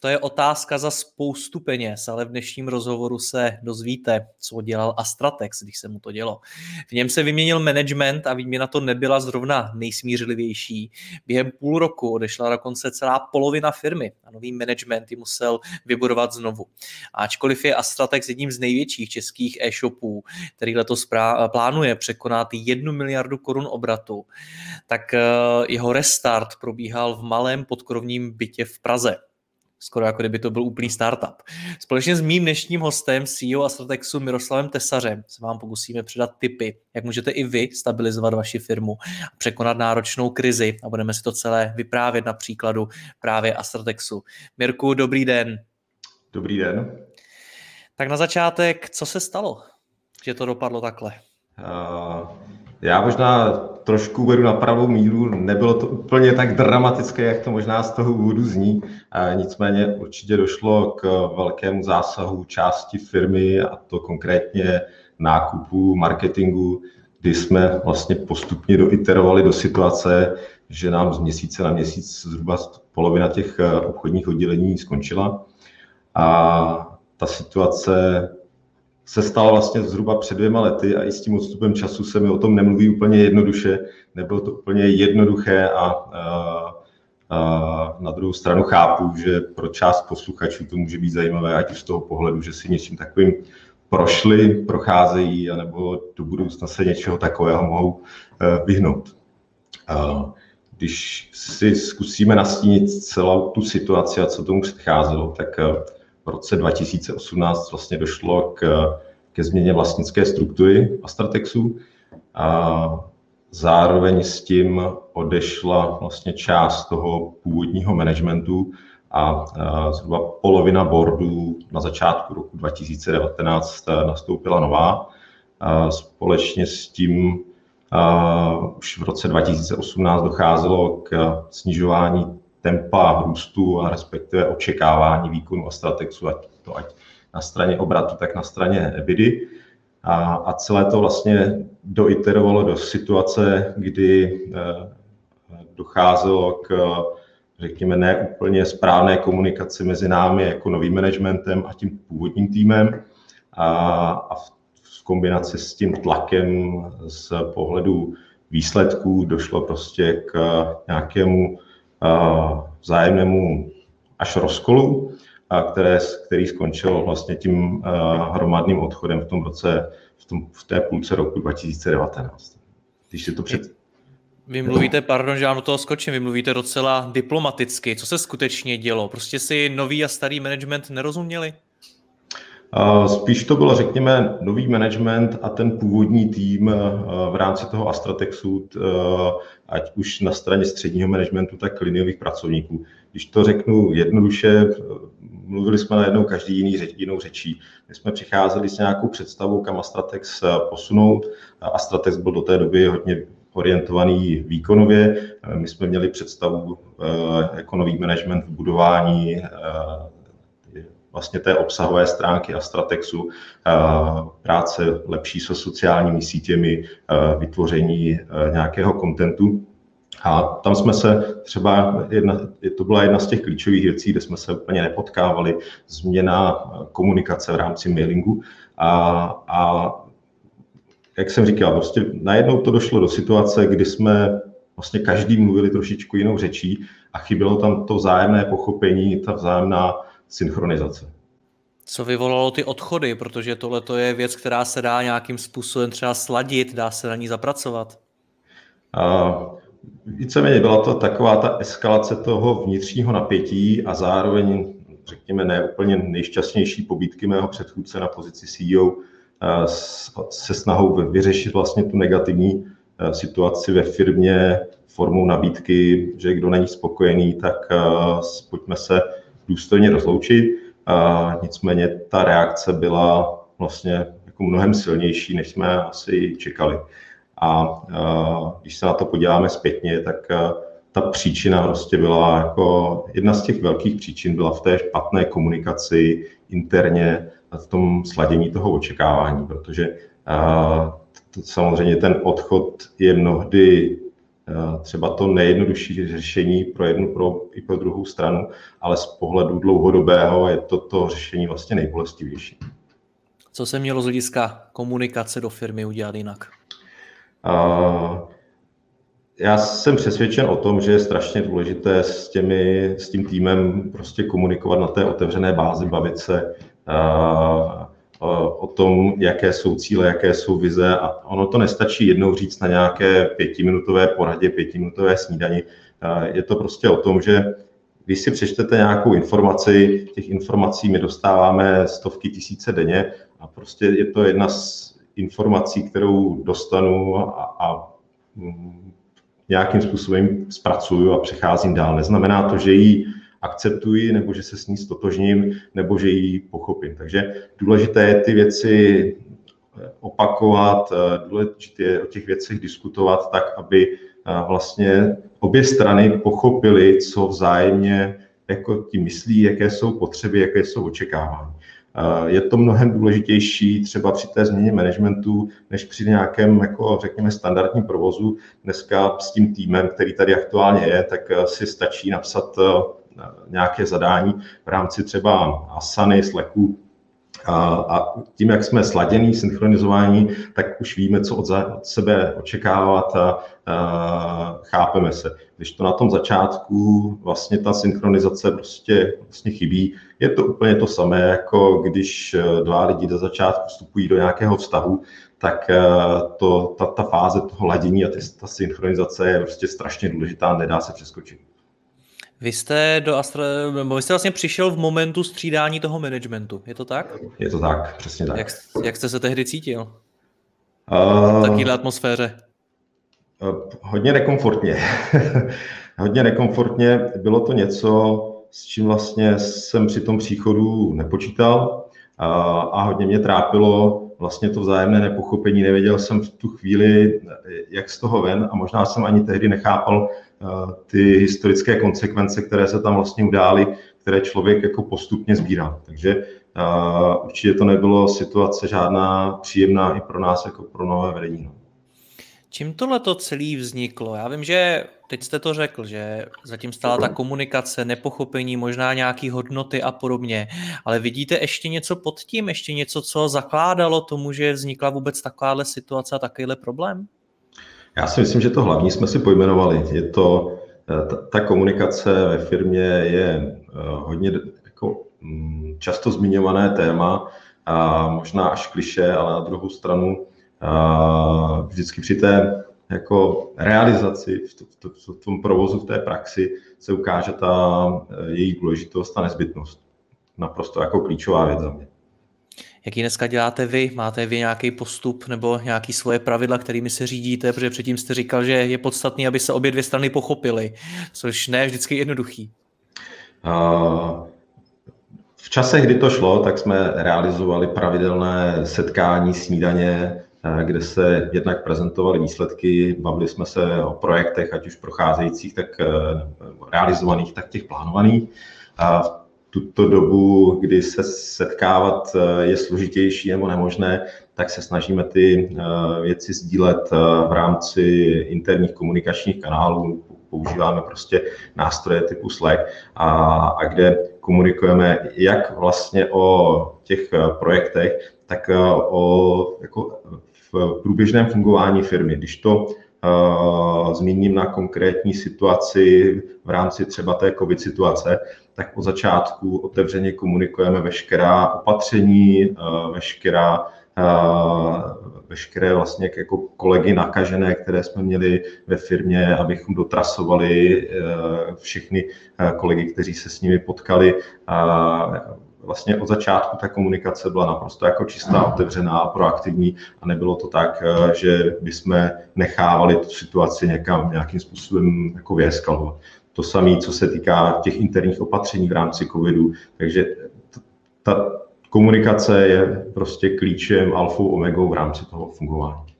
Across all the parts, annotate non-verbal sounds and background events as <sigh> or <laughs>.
To je otázka za spoustu peněz, ale v dnešním rozhovoru se dozvíte, co dělal Astratex, když se mu to dělo. V něm se vyměnil management a výměna to nebyla zrovna nejsmířlivější. Během půl roku odešla dokonce celá polovina firmy a nový management ji musel vybudovat znovu. Ačkoliv je Astratex jedním z největších českých e-shopů, který letos plánuje překonat jednu miliardu korun obratu, tak eh, jeho restart probíhal v malém podkrovním bytě v Praze skoro jako kdyby to byl úplný startup. Společně s mým dnešním hostem, CEO Astratexu Miroslavem Tesařem, se vám pokusíme předat tipy, jak můžete i vy stabilizovat vaši firmu a překonat náročnou krizi a budeme si to celé vyprávět na příkladu právě Astratexu. Mirku, dobrý den. Dobrý den. Tak na začátek, co se stalo, že to dopadlo takhle? Uh, já možná trošku vedu na pravou míru, nebylo to úplně tak dramatické, jak to možná z toho úvodu zní, nicméně určitě došlo k velkému zásahu části firmy a to konkrétně nákupu, marketingu, kdy jsme vlastně postupně doiterovali do situace, že nám z měsíce na měsíc zhruba polovina těch obchodních oddělení skončila. A ta situace se stalo vlastně zhruba před dvěma lety a i s tím odstupem času se mi o tom nemluví úplně jednoduše. Nebylo to úplně jednoduché a, a, a na druhou stranu chápu, že pro část posluchačů to může být zajímavé, ať už z toho pohledu, že si něčím takovým prošli, procházejí, anebo do budoucna se něčeho takového mohou e, vyhnout. Když si zkusíme nastínit celou tu situaci a co tomu předcházelo, tak e, v roce 2018 vlastně došlo k, ke změně vlastnické struktury Astratexu a zároveň s tím odešla vlastně část toho původního managementu a zhruba polovina boardů na začátku roku 2019 nastoupila nová. A společně s tím už v roce 2018 docházelo k snižování tempa růstu a respektive očekávání výkonu Astratexu, ať to ať na straně obratu, tak na straně EBIDy. A, a celé to vlastně doiterovalo do situace, kdy eh, docházelo k, řekněme, neúplně správné komunikaci mezi námi jako novým managementem a tím původním týmem. A, a v, v kombinaci s tím tlakem z pohledu výsledků došlo prostě k nějakému vzájemnému až rozkolu, které, který skončil vlastně tím hromadným odchodem v tom roce, v, tom, v té půlce roku 2019. Když si to před... Vy mluvíte, pardon, že vám do toho skočím, vy mluvíte docela diplomaticky. Co se skutečně dělo? Prostě si nový a starý management nerozuměli? Spíš to bylo, řekněme, nový management a ten původní tým v rámci toho Astratexu, ať už na straně středního managementu, tak liniových pracovníků. Když to řeknu jednoduše, mluvili jsme najednou každý jiný řeč, jinou řečí. My jsme přicházeli s nějakou představou, kam Astratex posunout. Astratex byl do té doby hodně orientovaný výkonově. My jsme měli představu jako nový management v budování vlastně té obsahové stránky Astratexu, práce lepší se sociálními sítěmi, vytvoření nějakého kontentu. A tam jsme se třeba, jedna, to byla jedna z těch klíčových věcí, kde jsme se úplně nepotkávali, změna komunikace v rámci mailingu. A, a jak jsem říkal, prostě najednou to došlo do situace, kdy jsme vlastně každý mluvili trošičku jinou řečí a chybělo tam to vzájemné pochopení, ta vzájemná synchronizace. Co vyvolalo ty odchody, protože tohle je věc, která se dá nějakým způsobem třeba sladit, dá se na ní zapracovat? Uh, Víceméně byla to taková ta eskalace toho vnitřního napětí a zároveň, řekněme, ne úplně nejšťastnější pobídky mého předchůdce na pozici CEO se snahou vyřešit vlastně tu negativní situaci ve firmě formou nabídky, že kdo není spokojený, tak pojďme se důstojně rozloučit. Nicméně ta reakce byla vlastně jako mnohem silnější, než jsme asi čekali. A když se na to podíváme zpětně, tak ta příčina prostě byla jako jedna z těch velkých příčin byla v té špatné komunikaci interně v tom sladění toho očekávání, protože samozřejmě ten odchod je mnohdy třeba to nejjednodušší řešení pro jednu pro, i pro druhou stranu, ale z pohledu dlouhodobého je to to řešení vlastně nejbolestivější. Co se mělo z hlediska komunikace do firmy udělat jinak? Já jsem přesvědčen o tom, že je strašně důležité s, těmi, s tím týmem prostě komunikovat na té otevřené bázi, bavit se o tom, jaké jsou cíle, jaké jsou vize a ono to nestačí jednou říct na nějaké pětiminutové poradě, pětiminutové snídani. Je to prostě o tom, že když si přečtete nějakou informaci, těch informací my dostáváme stovky tisíce denně a prostě je to jedna z informací, kterou dostanu a, a mm, nějakým způsobem zpracuju a přecházím dál. Neznamená to, že ji akceptuji, nebo že se s ní stotožním, nebo že ji pochopím. Takže důležité je ty věci opakovat, důležité je o těch věcech diskutovat tak, aby vlastně obě strany pochopily, co vzájemně jako ti myslí, jaké jsou potřeby, jaké jsou očekávání. Je to mnohem důležitější třeba při té změně managementu, než při nějakém, jako řekněme, standardním provozu. Dneska s tím týmem, který tady aktuálně je, tak si stačí napsat nějaké zadání v rámci třeba Asany, Slacku, a tím, jak jsme sladění, synchronizování, tak už víme, co od, sebe očekávat a, a chápeme se. Když to na tom začátku vlastně ta synchronizace prostě vlastně chybí, je to úplně to samé, jako když e, dva lidi do začátku vstupují do nějakého vztahu, tak e, to, ta, ta fáze toho ladění a ta synchronizace je prostě strašně důležitá, nedá se přeskočit. Vy jste do Astra, vy jste vlastně přišel v momentu střídání toho managementu, je to tak? Je to tak, přesně tak. Jak, jak jste se tehdy cítil? Uh, v takovéhle atmosféře? Uh, hodně nekomfortně. <laughs> hodně nekomfortně. Bylo to něco, s čím vlastně jsem při tom příchodu nepočítal uh, a hodně mě trápilo vlastně to vzájemné nepochopení. Nevěděl jsem v tu chvíli, jak z toho ven a možná jsem ani tehdy nechápal, ty historické konsekvence, které se tam vlastně udály, které člověk jako postupně sbírá. Takže určitě to nebylo situace žádná příjemná i pro nás, jako pro nové vedení. No. Čím tohle to celé vzniklo? Já vím, že teď jste to řekl, že zatím stála ta komunikace, nepochopení, možná nějaké hodnoty a podobně, ale vidíte ještě něco pod tím, ještě něco, co zakládalo tomu, že vznikla vůbec takováhle situace a takovýhle problém? Já si myslím, že to hlavní jsme si pojmenovali. Je to, eh, ta, ta komunikace ve firmě je eh, hodně jako, mm, často zmiňované téma a možná až kliše, ale na druhou stranu vždycky při té jako realizaci v, to, v, v tom provozu, v té praxi se ukáže ta eh, její důležitost a nezbytnost. Naprosto jako klíčová věc za mě. Jaký dneska děláte vy? Máte vy nějaký postup nebo nějaký svoje pravidla, kterými se řídíte? Protože předtím jste říkal, že je podstatný, aby se obě dvě strany pochopily, což ne vždycky jednoduchý. v čase, kdy to šlo, tak jsme realizovali pravidelné setkání, snídaně, kde se jednak prezentovaly výsledky, bavili jsme se o projektech, ať už procházejících, tak e, realizovaných, tak těch plánovaných. A tuto dobu, kdy se setkávat eh, je složitější nebo nemožné, tak se snažíme ty eh, věci sdílet eh, v rámci interních komunikačních kanálů. Používáme prostě nástroje typu Slack, a, a kde komunikujeme jak vlastně o těch projektech, tak o jako v průběžném fungování firmy. Když to zmíním na konkrétní situaci v rámci třeba té COVID situace, tak po začátku otevřeně komunikujeme veškerá opatření, uh, veškerá veškeré vlastně jako kolegy nakažené, které jsme měli ve firmě, abychom dotrasovali všechny kolegy, kteří se s nimi potkali. Vlastně od začátku ta komunikace byla naprosto jako čistá, otevřená, proaktivní a nebylo to tak, že bychom nechávali tu situaci někam nějakým způsobem jako vyeskalovat. To samé, co se týká těch interních opatření v rámci covidu. Takže ta komunikace je prostě klíčem alfou omegou v rámci toho fungování.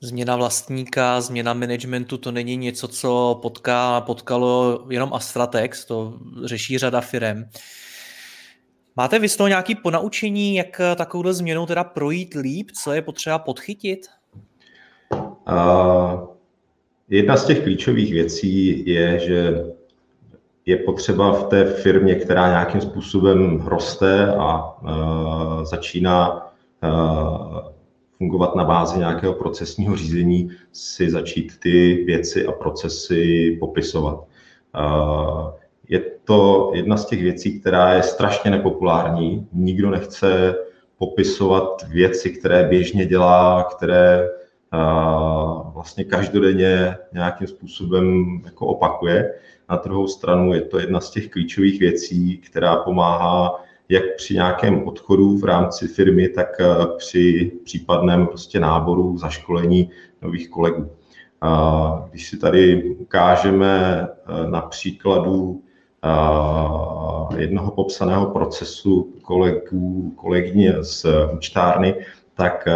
Změna vlastníka, změna managementu, to není něco, co potká, potkalo jenom Astratex, to řeší řada firm. Máte vy z toho nějaké ponaučení, jak takovou změnou teda projít líp, co je potřeba podchytit? Uh, Jedna z těch klíčových věcí je, že je potřeba v té firmě, která nějakým způsobem roste a uh, začíná uh, fungovat na bázi nějakého procesního řízení, si začít ty věci a procesy popisovat. Uh, to jedna z těch věcí, která je strašně nepopulární. Nikdo nechce popisovat věci, které běžně dělá, které vlastně každodenně nějakým způsobem jako opakuje. Na druhou stranu je to jedna z těch klíčových věcí, která pomáhá jak při nějakém odchodu v rámci firmy, tak při případném prostě náboru, zaškolení nových kolegů. Když si tady ukážeme na příkladu jednoho popsaného procesu kolegů, kolegyně z účtárny, tak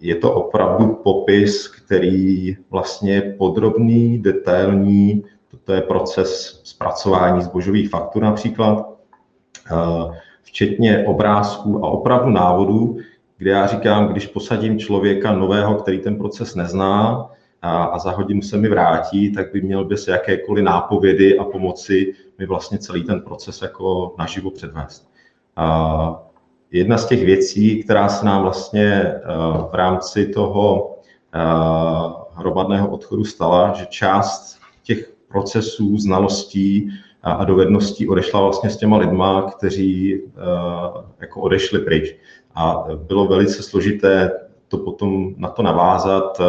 je to opravdu popis, který vlastně je podrobný, detailní, to je proces zpracování zbožových faktur například, eh, včetně obrázků a opravdu návodů, kde já říkám, když posadím člověka nového, který ten proces nezná a, a za hodinu se mi vrátí, tak by měl bez jakékoliv nápovědy a pomoci mi vlastně celý ten proces jako naživo předvést. A jedna z těch věcí, která se nám vlastně eh, v rámci toho eh, hromadného odchodu stala, že část těch procesů, znalostí a dovedností odešla vlastně s těma lidma, kteří eh, jako odešli pryč. A bylo velice složité to potom na to navázat,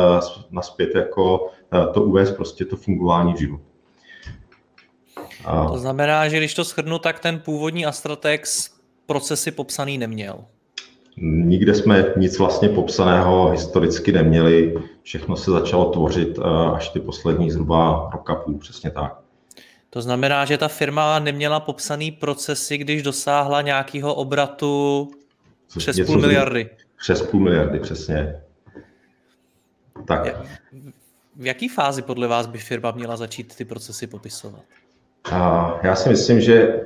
naspět jako to uvést prostě to fungování v životu. To znamená, že když to shrnu, tak ten původní Astratex procesy popsaný neměl. Nikde jsme nic vlastně popsaného historicky neměli. Všechno se začalo tvořit eh, až ty poslední zhruba roka půl, přesně tak. To znamená, že ta firma neměla popsaný procesy, když dosáhla nějakého obratu přes Něco půl miliardy. Přes půl miliardy, přesně. Tak. V jaké fázi podle vás by firma měla začít ty procesy popisovat? Já si myslím, že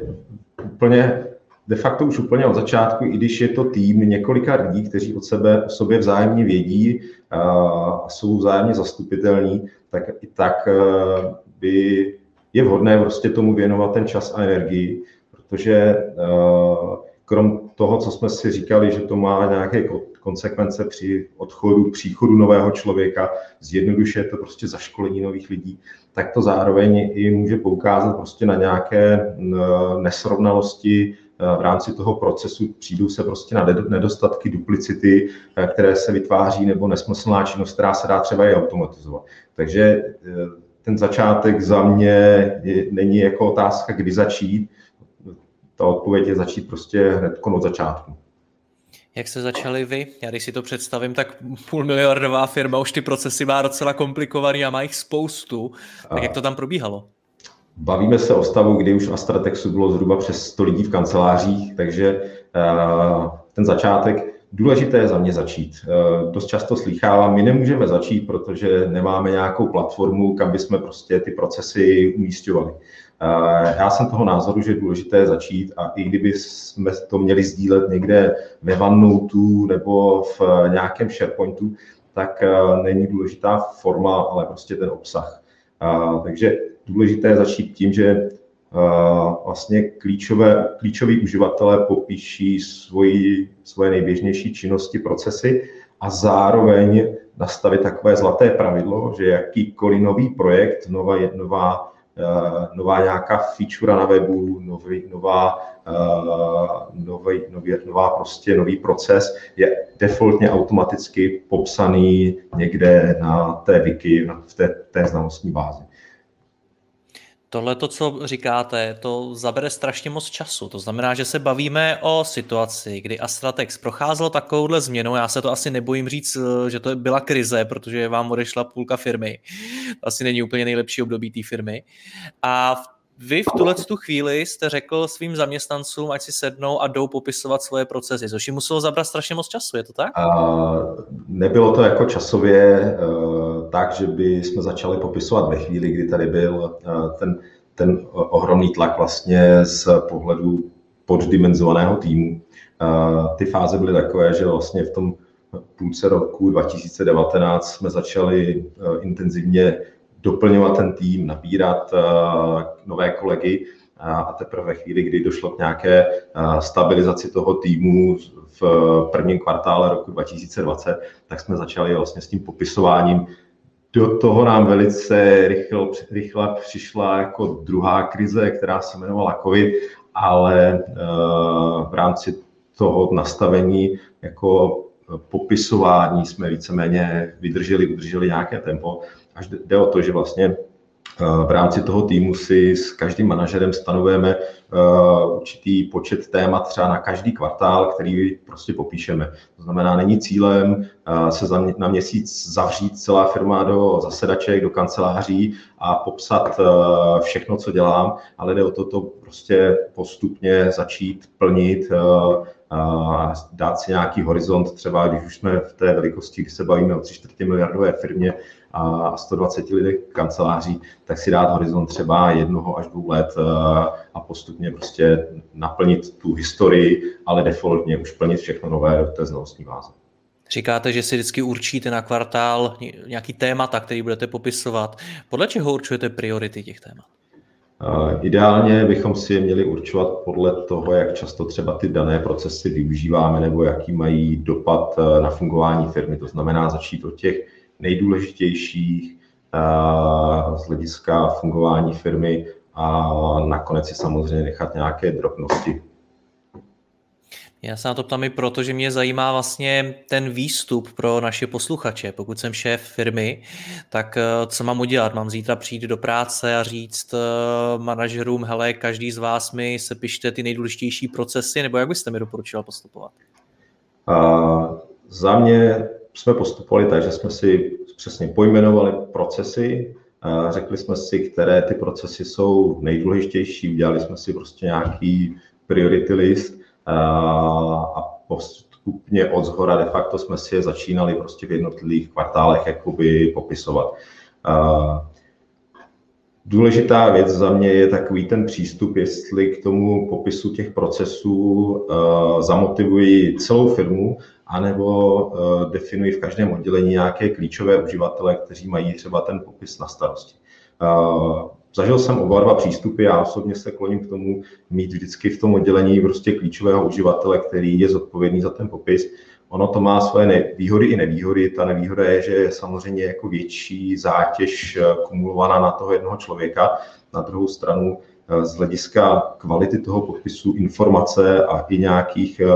úplně de facto už úplně od začátku, i když je to tým několika lidí, kteří od sebe o sobě vzájemně vědí a jsou vzájemně zastupitelní, tak i tak by je vhodné prostě tomu věnovat ten čas a energii, protože krom toho, co jsme si říkali, že to má nějaké konsekvence při odchodu, příchodu nového člověka, zjednodušuje to prostě zaškolení nových lidí, tak to zároveň i může poukázat prostě na nějaké nesrovnalosti v rámci toho procesu přijdou se prostě na nedostatky, duplicity, eh, které se vytváří, nebo nesmyslná činnost, která se dá třeba i automatizovat. Takže eh, ten začátek za mě není jako otázka, kdy začít. Ta odpověď je začít prostě hned od začátku. Jak se začali vy? Já když si to představím, tak půl miliardová firma už ty procesy má docela komplikovaný a má jich spoustu. Tak jak to tam probíhalo? Bavíme se o stavu, kdy už Astratexu bylo zhruba přes 100 lidí v kancelářích, takže eh, ten začátek důležité je za mě začít. Eh, dost často slýchávám, my nemůžeme začít, protože nemáme nějakou platformu, kam bychom prostě ty procesy umístěvali. Eh, já jsem toho názoru, že je důležité začít a i kdyby jsme to měli sdílet někde ve OneNote nebo v nějakém SharePointu, tak není důležitá forma, ale prostě ten obsah. Takže důležité je začít tím, že vlastně klíčové, klíčoví uživatelé popíší svoji, svoje nejběžnější činnosti, procesy a zároveň nastavit takové zlaté pravidlo, že jakýkoliv nový projekt, nová, nová nová nějaká feature na webu, nový, nová, nový, nový, nová prostě nový proces je defaultně automaticky popsaný někde na té wiki, v té, té znalostní bázi. Tohle to, co říkáte, to zabere strašně moc času. To znamená, že se bavíme o situaci, kdy Astratex procházel takovouhle změnou. Já se to asi nebojím říct, že to byla krize, protože vám odešla půlka firmy. To asi není úplně nejlepší období té firmy. A vy v tuhle tu chvíli jste řekl svým zaměstnancům, ať si sednou a jdou popisovat svoje procesy, což jim muselo zabrat strašně moc času, je to tak? Uh, nebylo to jako časově uh, tak, že by jsme začali popisovat ve chvíli, kdy tady byl uh, ten, ten ohromný tlak vlastně z pohledu poddimenzovaného týmu. Uh, ty fáze byly takové, že vlastně v tom půlce roku 2019 jsme začali intenzivně doplňovat ten tým, nabírat nové kolegy a teprve ve chvíli, kdy došlo k nějaké stabilizaci toho týmu v prvním kvartále roku 2020, tak jsme začali vlastně s tím popisováním. Do toho nám velice rychle, rychle přišla jako druhá krize, která se jmenovala COVID, ale uh, v rámci toho nastavení jako popisování jsme víceméně vydrželi, udrželi nějaké tempo. Až jde o to, že vlastně eh, v rámci toho týmu si s každým manažerem stanovujeme eh, určitý počet témat třeba na každý kvartál, který prostě popíšeme. To znamená, není cílem eh, se na měsíc zavřít celá firma do zasedaček, do kanceláří a popsat všechno, co dělám, ale jde o to, to prostě postupně začít plnit dát si nějaký horizont, třeba když už jsme v té velikosti, kdy se bavíme o 3 čtvrtě miliardové firmě a 120 lidech kanceláří, tak si dát horizont třeba jednoho až dvou let a postupně prostě naplnit tu historii, ale defaultně už plnit všechno nové do té znalostní váze. Říkáte, že si vždycky určíte na kvartál nějaký témata, který budete popisovat. Podle čeho určujete priority těch témat? Ideálně bychom si je měli určovat podle toho, jak často třeba ty dané procesy využíváme nebo jaký mají dopad e, na fungování firmy. To znamená začít od těch nejdůležitějších e, z hlediska fungování firmy a nakonec si samozřejmě nechat nějaké drobnosti já se na to ptám i proto, že mě zajímá vlastně ten výstup pro naše posluchače. Pokud jsem šéf firmy, tak eh, co mám udělat? Mám zítra přijít do práce a říct eh, manažerům, hele, každý z vás mi se pište ty nejdůležitější procesy, nebo jak byste mi doporučil postupovat? A za mě jsme postupovali tak, že jsme si přesně pojmenovali procesy, řekli jsme si, které ty procesy jsou nejdůležitější, udělali jsme si prostě nějaký priority list a postupně od zhora de facto jsme si je začínali prostě v jednotlivých kvartálech jakoby popisovat. Důležitá věc za mě je takový ten přístup, jestli k tomu popisu těch procesů zamotivuji celou firmu, anebo definuji v každém oddělení nějaké klíčové uživatele, kteří mají třeba ten popis na starosti. Zažil jsem oba dva přístupy, já osobně se kloním k tomu mít vždycky v tom oddělení prostě klíčového uživatele, který je zodpovědný za ten popis. Ono to má své výhody i nevýhody. Ta nevýhoda je, že je samozřejmě jako větší zátěž eh, kumulovaná na toho jednoho člověka. Na druhou stranu eh, z hlediska kvality toho popisu, informace a i nějakých eh,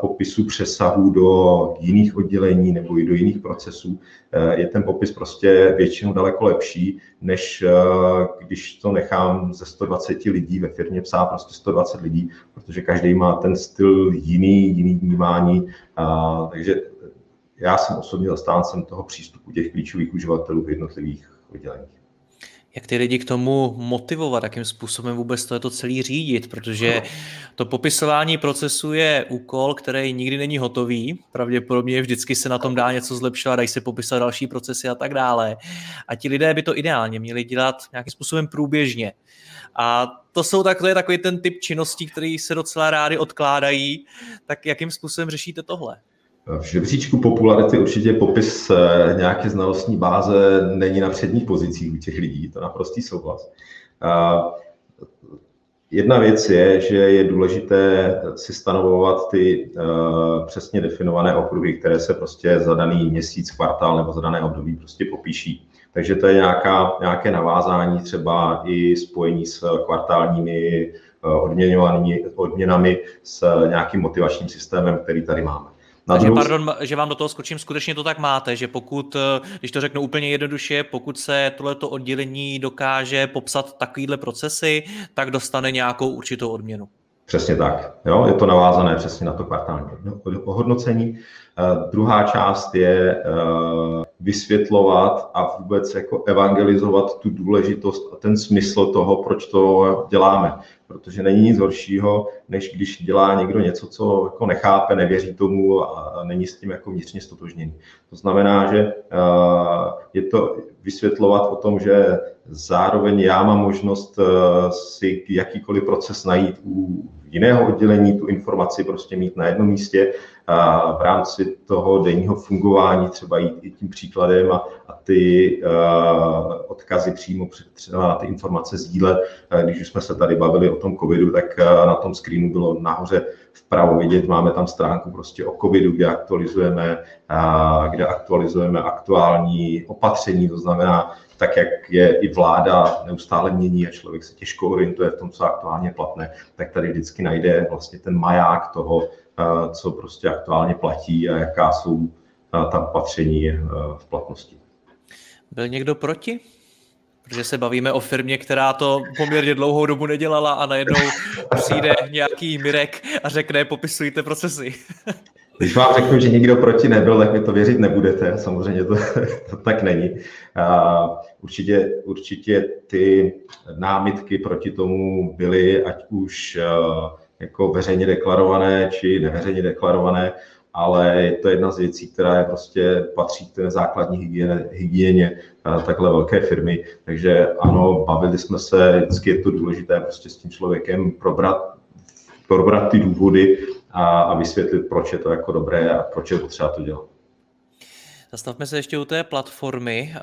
popisu přesahu do jiných oddělení nebo i do jiných procesů, eh, je ten popis prostě většinou daleko lepší, než eh, když to nechám ze 120 lidí ve firmě psát prostě 120 lidí, protože každý má ten styl jiný, jiný vnímání. Takže já jsem osobně zastáncem toho přístupu těch klíčových uživatelů v jednotlivých odděleních jak ty lidi k tomu motivovat, jakým způsobem vůbec to je to celý řídit, protože to popisování procesu je úkol, který nikdy není hotový, pravděpodobně vždycky se na tom dá něco zlepšovat, dají se popisovat další procesy a tak dále. A ti lidé by to ideálně měli dělat nějakým způsobem průběžně. A to jsou tak, to je takový ten typ činností, který se docela rády odkládají. Tak jakým způsobem řešíte tohle? V žebříčku popularity určitě popis eh, nějaké znalostní báze není na předních pozicích u těch lidí, to naprostý souhlas. Jedna věc je, že je důležité si stanovovat ty eh, přesně definované okruhy, které se prostě za daný měsíc, kvartál nebo za dané období prostě popíší. Takže to je nějaká, nějaké navázání třeba i spojení s kvartálními odměňovanými odměnami s nějakým motivačním systémem, který tady máme. Na Takže druhou... pardon, že vám do toho skočím, skutečně to tak máte, že pokud, když to řeknu úplně jednoduše, pokud se tohleto oddělení dokáže popsat takovýhle procesy, tak dostane nějakou určitou odměnu. Přesně tak. Jo? Je to navázané přesně na to kvartální ohodnocení. Uh, druhá část je uh, vysvětlovat a vůbec jako evangelizovat tu důležitost a ten smysl toho, proč to děláme. Protože není nic horšího, než když dělá někdo něco, co jako nechápe, nevěří tomu a není s tím jako vnitřně stotožněný. To znamená, že je to vysvětlovat o tom, že zároveň já mám možnost si jakýkoliv proces najít u jiného oddělení, tu informaci prostě mít na jednom místě v rámci toho denního fungování třeba jít i tím příkladem a, a ty uh, odkazy přímo třeba ty informace sdílet. Když už jsme se tady bavili o tom covidu, tak uh, na tom screenu bylo nahoře vpravo vidět, máme tam stránku prostě o covidu, kde aktualizujeme, kde aktualizujeme aktuální opatření, to znamená, tak jak je i vláda neustále mění a člověk se těžko orientuje v tom, co aktuálně platné, tak tady vždycky najde vlastně ten maják toho, eh, co prostě aktuálně platí a jaká jsou eh, ta opatření eh, v platnosti. Byl někdo proti? Protože se bavíme o firmě, která to poměrně dlouhou dobu nedělala a najednou přijde nějaký Mirek a řekne, popisujte procesy. <laughs> Když vám řeknu, že nikdo proti nebyl, tak mi to věřit nebudete. Samozřejmě to, <laughs> to tak není. Určitě, určitě ty námitky proti tomu byly, ať už jako veřejně deklarované, či neveřejně deklarované, ale je to jedna z věcí, která je prostě patří k té základní hygieně, hygieně takhle velké firmy. Takže ano, bavili jsme se, vždycky je to důležité prostě s tím člověkem probrat, probrat ty důvody a, a vysvětlit, proč je to jako dobré a proč je potřeba to dělat. Zastavme se ještě u té platformy.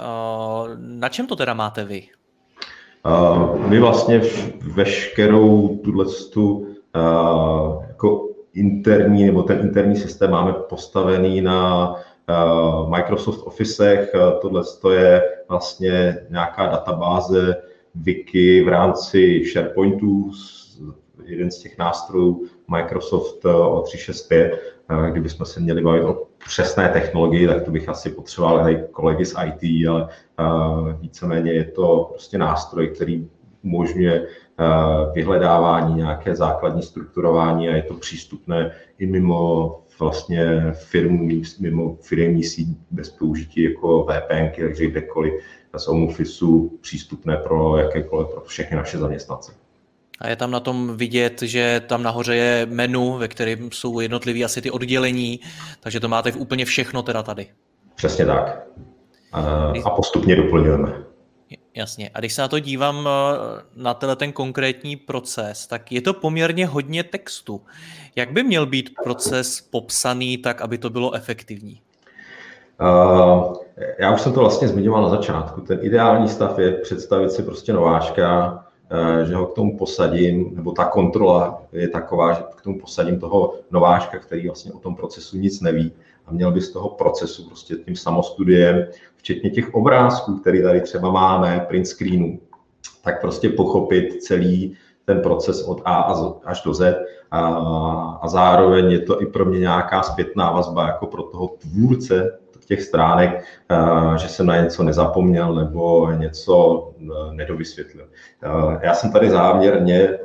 Na čem to teda máte vy? My vlastně veškerou tuhle tu jako interní, nebo ten interní systém máme postavený na Microsoft Officech. Tohle je vlastně nějaká databáze wiki v rámci SharePointu, jeden z těch nástrojů Microsoft eh, o 365. Eh, kdybychom se měli bavit o přesné technologii, tak to bych asi potřeboval i kolegy z IT, ale eh, víceméně je to prostě nástroj, který umožňuje vyhledávání, nějaké základní strukturování a je to přístupné i mimo vlastně firmu, mimo firmní síť bez použití jako VPN, takže kdekoliv z home officeu přístupné pro jakékoliv, pro všechny naše zaměstnance. A je tam na tom vidět, že tam nahoře je menu, ve kterém jsou jednotlivé asi ty oddělení, takže to máte v úplně všechno teda tady. Přesně tak. A postupně doplňujeme. Jasně. A když se na to dívám eh, na tenhle ten konkrétní proces, tak je to poměrně hodně textu. Jak by měl být proces popsaný tak, aby to bylo efektivní? Uh, já už jsem to vlastně zmiňoval na začátku. Ten ideální stav je představit si prostě nováčka, Eh, že ho k tomu posadím, nebo ta kontrola je taková, že k tomu posadím toho nováčka, který vlastně o tom procesu nic neví měl by z toho procesu prostě tím samostudiem, včetně těch obrázků, které tady třeba máme, print screenu, tak prostě pochopit celý ten proces od A až do Z a, a zároveň je to i pro mě nějaká zpětná vazba jako pro toho tvůrce těch stránek, že jsem na něco nezapomněl nebo něco eh, nedovysvětlil. Já jsem tady záměrně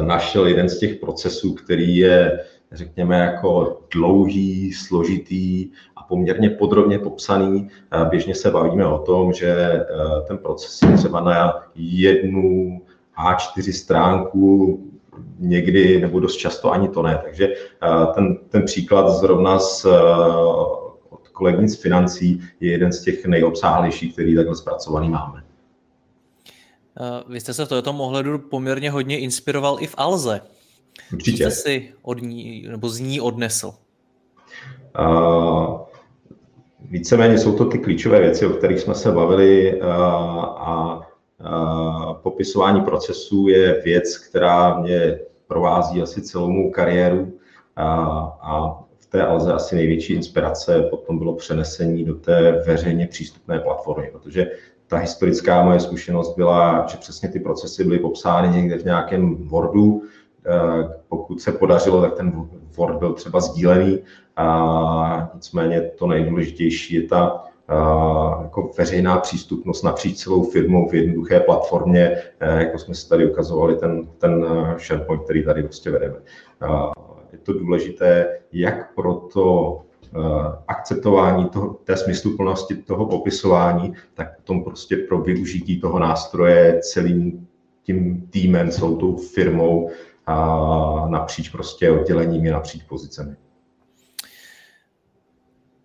našel jeden z těch procesů, který je, řekněme, jako dlouhý, složitý a poměrně podrobně popsaný. Běžně se bavíme o tom, že ten proces je třeba na jednu A4 stránku, někdy nebo dost často ani to ne. Takže ten, ten příklad zrovna z kolegní z financí je jeden z těch nejobsáhlejších, který takhle zpracovaný máme. Eh, vy jste se v tomto ohledu poměrně hodně inspiroval i v Alze. Určitě. Co si od ní, nebo z ní odnesl? Uh, víceméně jsou to ty klíčové věci, o kterých jsme se bavili uh, a uh, popisování procesů je věc, která mě provází asi celou mou kariéru a, a té Alze asi největší inspirace potom bylo přenesení do té veřejně přístupné platformy, protože ta historická moje zkušenost byla, že přesně ty procesy byly popsány někde v nějakém Wordu. Eh, pokud se podařilo, tak ten Word byl třeba sdílený. A nicméně to nejdůležitější je ta a, jako veřejná přístupnost napříč celou firmou v jednoduché platformě, eh, jako jsme si tady ukazovali ten, ten eh, SharePoint, který tady prostě vedeme. Je to důležité jak pro to akceptování toho, té smysluplnosti toho popisování, tak potom prostě pro využití toho nástroje celým tím týmem, celou tou firmou a napříč prostě odděleními, napříč pozicemi.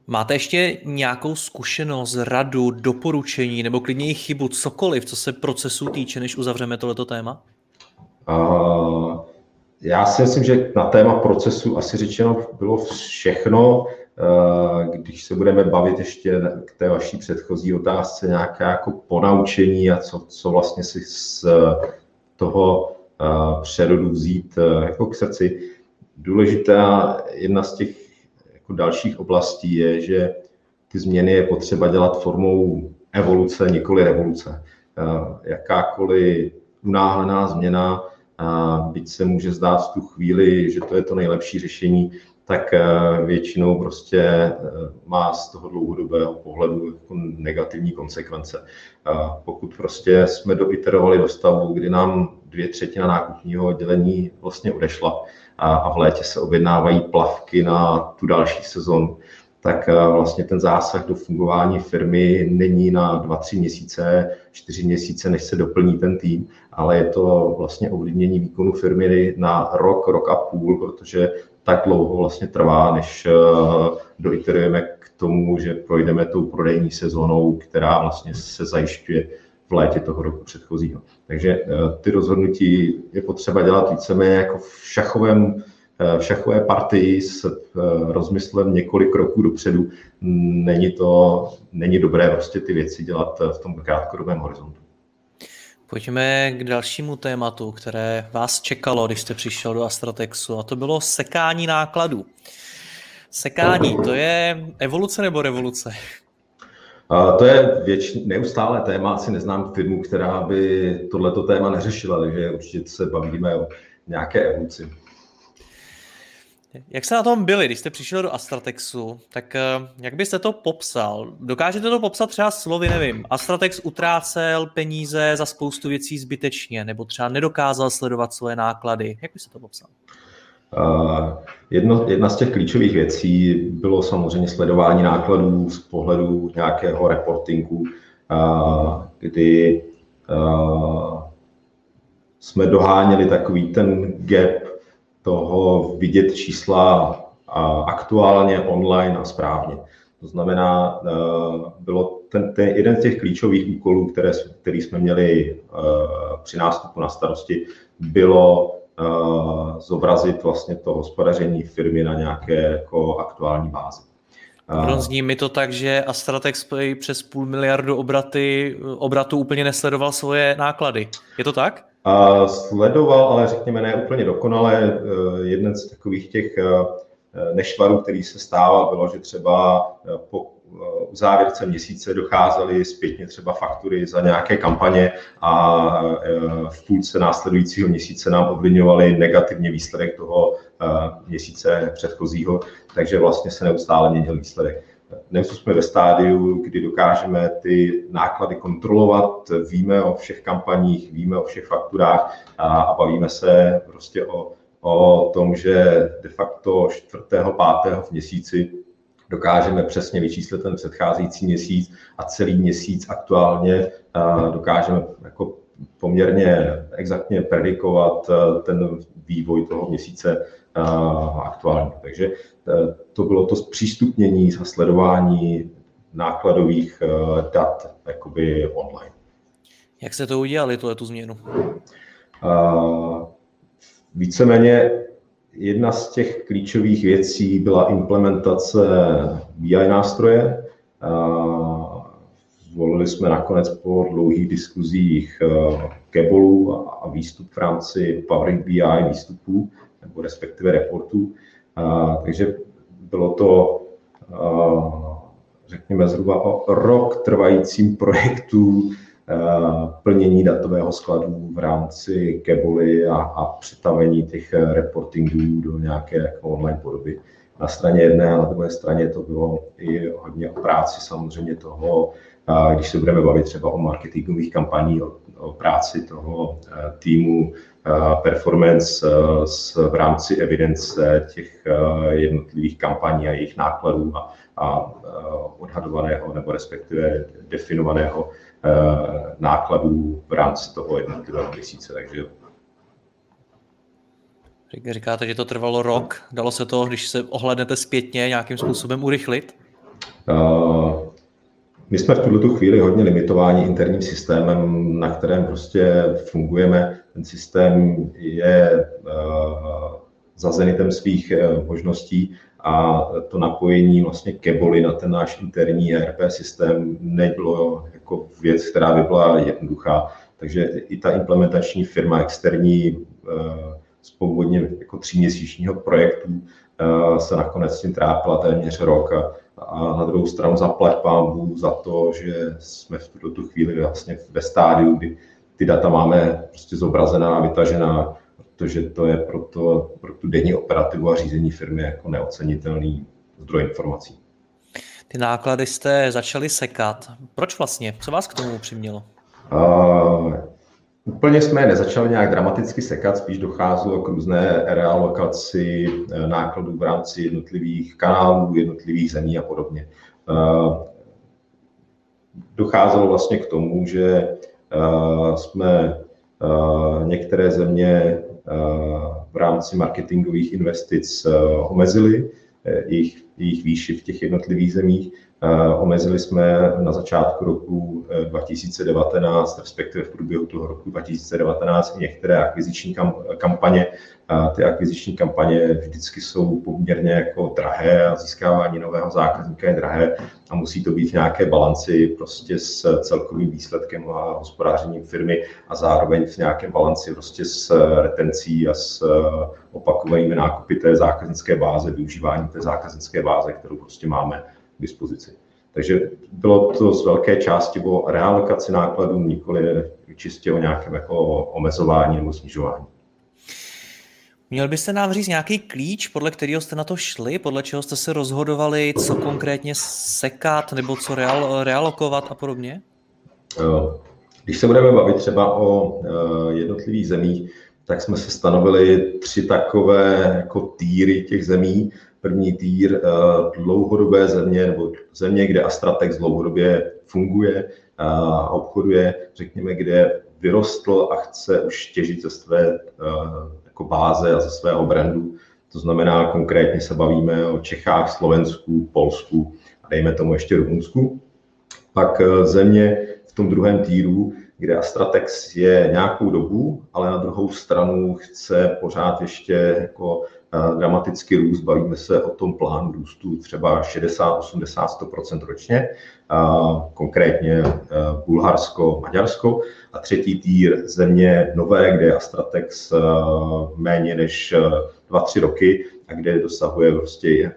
Máte ještě nějakou zkušenost, radu, doporučení nebo klidně i chybu, cokoliv, co se procesu týče, než uzavřeme tohleto téma? Uh, já si myslím, že na téma procesu asi řečeno bylo všechno. Uh, když se budeme bavit ještě k té vaší předchozí otázce, nějaké jako ponaučení a co, co vlastně si z toho přerodu vzít uh, jako k srdci. Důležitá jedna z těch jako dalších oblastí je, že ty změny je potřeba dělat formou evoluce, nikoli revoluce. Jakákoliv unáhlená změna, byť se může zdát v tu chvíli, že to je to nejlepší řešení, tak většinou prostě má z toho dlouhodobého pohledu jako negativní konsekvence. Pokud prostě jsme doiterovali do stavu, kdy nám dvě třetina nákupního oddělení vlastně odešla, a v létě se objednávají plavky na tu další sezonu, tak eh, vlastně ten zásah do fungování firmy není na dva, tři měsíce, čtyři měsíce, než se doplní ten tým, ale je to vlastně ovlivnění výkonu firmy na rok, rok a půl, protože tak dlouho vlastně trvá, než eh, doiterujeme k tomu, že projdeme tou prodejní sezónou, která vlastně se zajišťuje v létě toho roku předchozího. Takže eh, ty rozhodnutí je potřeba dělat víceméně jako v šachovém eh, v šachové partii s rozmyslem několik kroků dopředu. Není to, není dobré prostě ty věci dělat v tom krátkodobém horizontu. Pojďme k dalšímu tématu, které vás čekalo, když jste přišel do Astratexu, a to bylo sekání nákladů. Sekání, to je evoluce nebo revoluce? To je věč, neustále téma, asi neznám firmu, která by tohleto téma neřešila, takže určitě se bavíme o nějaké evoluci. Jak se na tom byli, když jste přišel do Astratexu, tak eh, jak byste to popsal? Dokážete to popsat třeba slovy, nevím, Astratex utrácel peníze za spoustu věcí zbytečně, nebo třeba nedokázal sledovat svoje náklady. Jak byste to popsal? Jedno, jedna z těch klíčových věcí bylo samozřejmě sledování nákladů z pohledu nějakého reportingu, kdy jsme doháněli takový ten gap toho vidět čísla aktuálně, online a správně. To znamená, bylo ten, ten jeden z těch klíčových úkolů, které, který jsme měli při nástupu na starosti, bylo zobrazit vlastně to hospodaření firmy na nějaké jako aktuální bázi. Zní mi to tak, že Astratex přes půl miliardu obraty, obratu úplně nesledoval svoje náklady. Je to tak? A sledoval, ale řekněme ne úplně dokonale. E, jeden z takových těch e, nešvarů, který se stával, bylo, že třeba po závěrce měsíce docházely zpětně třeba faktury za nějaké kampaně a v půlce následujícího měsíce nám ovlivňovaly negativně výsledek toho měsíce předchozího, takže vlastně se neustále měnil výsledek. Dnes jsme ve stádiu, kdy dokážeme ty náklady kontrolovat, víme o všech kampaních, víme o všech fakturách a, a bavíme se prostě o, o tom, že de facto 4. 5. v měsíci dokážeme přesně vyčíslit ten předcházející měsíc a celý měsíc aktuálně dokážeme jako poměrně exaktně predikovat ten vývoj toho měsíce aktuálně. Takže e, to bylo to zpřístupnění a sledování nákladových e, dat jakoby online. Jak se to udělali, tuhle tu změnu? Víceméně Jedna z těch klíčových věcí byla implementace BI nástroje. Zvolili jsme nakonec po dlouhých diskuzích Kebolu eh, a výstup v rámci Power BI výstupů, nebo respektive reportů. Takže bylo to, řekněme, zhruba o rok trvajícím projektu plnění datového skladu v rámci Keboly a, a přetavení těch reportingů do nějaké jako online podoby na straně jedné a na druhé straně to bylo i hodně o práci samozřejmě toho, když se budeme bavit třeba o marketingových kampaní, o, o práci toho e, týmu performance e, v rámci evidence těch jednotlivých kampaní a jejich nákladů a, a odhadovaného nebo respektive definovaného nákladů v rámci toho jednotlivého měsíce. Takže Říkáte, že to trvalo rok. Dalo se to, když se ohlednete zpětně, nějakým způsobem urychlit? Uh, my jsme v tuto chvíli hodně limitováni interním systémem, na kterém prostě fungujeme. Ten systém je uh, za zenitem svých uh, možností a to napojení vlastně keboli na ten náš interní ERP systém nebylo jako věc, která by byla jednoduchá. Takže i ta implementační firma externí uh, z původně jako tříměsíčního projektu eh, se nakonec tím trápila téměř rok a, a na druhou stranu zaplať pámbu za to, že jsme v tuto tu chvíli vlastně ve stádiu, kdy ty data máme prostě zobrazená a vytažená, protože to je pro, to, pro tu denní operativu a řízení firmy jako neocenitelný zdroj informací. Ty náklady jste začali sekat. Proč vlastně? Co vás k tomu přimělo? Uh, Úplně jsme nezačali nějak dramaticky sekat, spíš docházelo k různé realokaci eh, nákladů v rámci jednotlivých kanálů, jednotlivých zemí a podobně. Eh, docházelo vlastně k tomu, že jsme některé země v rámci marketingových investic omezili, jejich, výši v těch jednotlivých zemích. Eh, omezili jsme na začátku roku 2019, eh, respektive v průběhu toho roku 2019 i některé akviziční kampaně. Ty akviziční kampaně vždycky jsou poměrně jako drahé a získávání nového zákazníka je drahé a musí to být v nějaké balanci prostě s celkovým výsledkem a hospodářením firmy a zároveň v nějakém balanci prostě s retencí a s opakovanými nákupy té zákaznické báze, využívání té zákaznické báze, kterou prostě máme k dispozici. Takže bylo to z velké části o realokaci nákladů, nikoli čistě o nějakém jako omezování nebo snižování. Měl byste nám říct nějaký klíč, podle kterého jste na to šli, podle čeho jste se rozhodovali, co konkrétně sekat nebo co real, realokovat a podobně? Když se budeme bavit třeba o eh, jednotlivých zemích, tak jsme se stanovili tři takové jako týry těch zemí. První týr eh, dlouhodobé země nebo země, kde Astratex dlouhodobě funguje a obchoduje, řekněme, kde vyrostl a chce už těžit ze své eh, jako báze a ze svého brandu. To znamená, konkrétně se bavíme o Čechách, Slovensku, Polsku a dejme tomu ještě Rumunsku. Pak eh, země v tom druhém týru, kde Astratex je nějakou dobu, ale na druhou stranu chce pořád ještě jako dramatický růst, bavíme se o tom plánu růstu třeba 60, 80, 100 ročně, konkrétně Bulharsko, Maďarsko. A třetí týr země nové, kde je Astratex méně než 2-3 roky a kde dosahuje prostě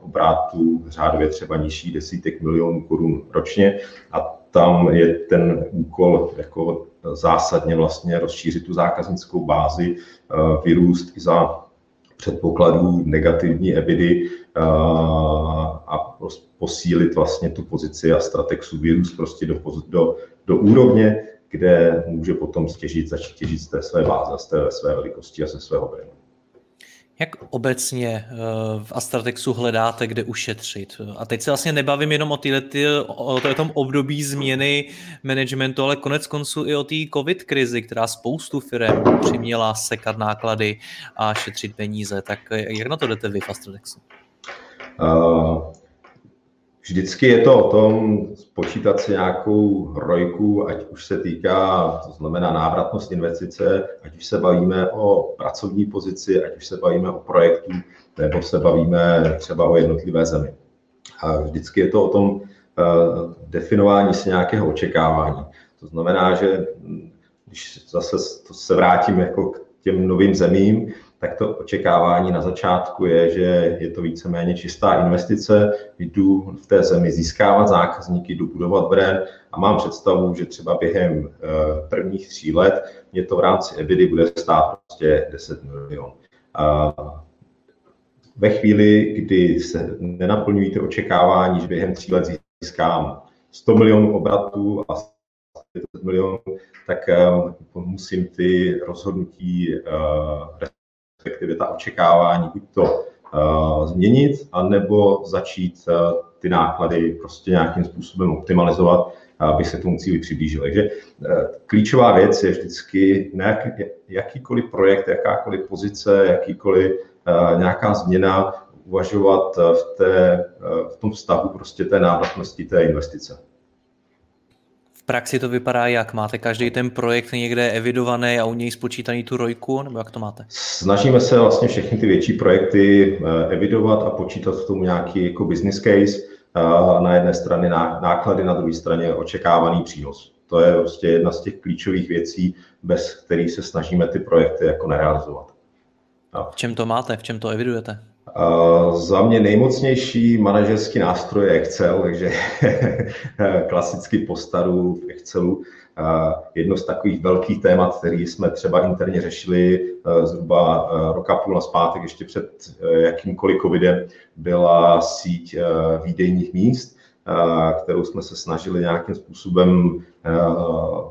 obrátů řádově třeba nižší desítek milionů korun ročně. A tam je ten úkol jako zásadně vlastně rozšířit tu zákaznickou bázi, vyrůst i za předpokladů negativní ebidy a posílit vlastně tu pozici a Stratexu vyrůst prostě do, do, do úrovně, kde může potom stěžit, začít těžit z té své báze, z té své velikosti a ze svého brandu. Jak obecně eh, v Astratexu hledáte, kde ušetřit? A teď se vlastně nebavím jenom o, tyhle, o tom období změny managementu, ale konec konců i o té covid krizi, která spoustu firm přiměla sekat náklady a šetřit peníze. Tak jak na to jdete vy v Astratexu? Uh, Vždycky je to o tom spočítat si nějakou rojku, ať už se týká, to znamená návratnost investice, ať už se bavíme o pracovní pozici, ať už se bavíme o projektu, nebo se bavíme třeba o jednotlivé zemi. A vždycky je to o tom uh, definování si nějakého očekávání. To znamená, že když zase se vrátím jako k těm novým zemím, tak to očekávání na začátku je, že je to víceméně čistá investice, jdu v té zemi získávat zákazníky, jdu budovat brand a mám představu, že třeba během eh, prvních tří let mě to v rámci EBITDA bude stát prostě 10 milionů. Ve chvíli, kdy se nenaplňují ty očekávání, že během tří let získám 100 milionů obratů a 10 milionů, tak eh, musím ty rozhodnutí, eh, respektive ta očekávání, buď to eh, změnit, anebo začít ty náklady prostě nějakým způsobem optimalizovat, aby se tomu cíli přiblížil. Takže klíčová věc je vždycky nějaký, jakýkoliv projekt, jakákoliv pozice, jakýkoliv nějaká změna uvažovat v, té, v tom vztahu prostě té návratnosti té investice. V praxi to vypadá jak? Máte každý ten projekt někde evidovaný a u něj spočítaný tu rojku, nebo jak to máte? Snažíme se vlastně všechny ty větší projekty eh, evidovat a počítat v tom nějaký jako business case. Eh, na jedné straně náklady, na druhé straně očekávaný přínos. To je prostě jedna z těch klíčových věcí, bez kterých se snažíme ty projekty jako nerealizovat. V čem to máte? V čem to evidujete? Za mě nejmocnější manažerský nástroj je Excel, takže <laughs> klasicky po staru v Excelu. Jedno z takových velkých témat, který jsme třeba interně řešili e, zhruba e, roka půl na zpátek, ještě před e, jakýmkoliv covidem, byla síť výdejních míst kterou jsme se snažili nějakým způsobem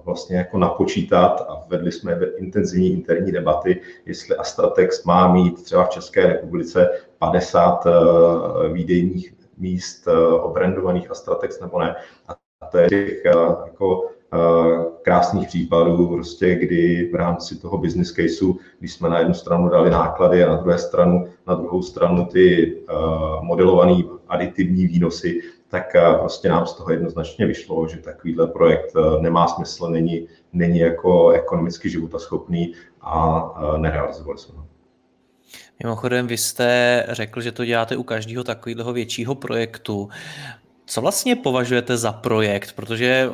vlastně jako napočítat a vedli jsme intenzivní interní debaty, jestli Astratex má mít třeba v České republice 50 výdejních míst obrandovaných Astratex nebo ne. A to je těch jako krásných případů, prostě, kdy v rámci toho business caseu, když jsme na jednu stranu dali náklady a na druhé stranu, na druhou stranu ty modelované aditivní výnosy, tak eh, prostě nám z toho jednoznačně vyšlo, že takovýhle projekt eh, nemá smysl, není, není jako ekonomicky životaschopný a eh, nerealizovali jsme ho. Mimochodem, vy jste řekl, že to děláte u každého takového většího projektu. Co vlastně považujete za projekt? Protože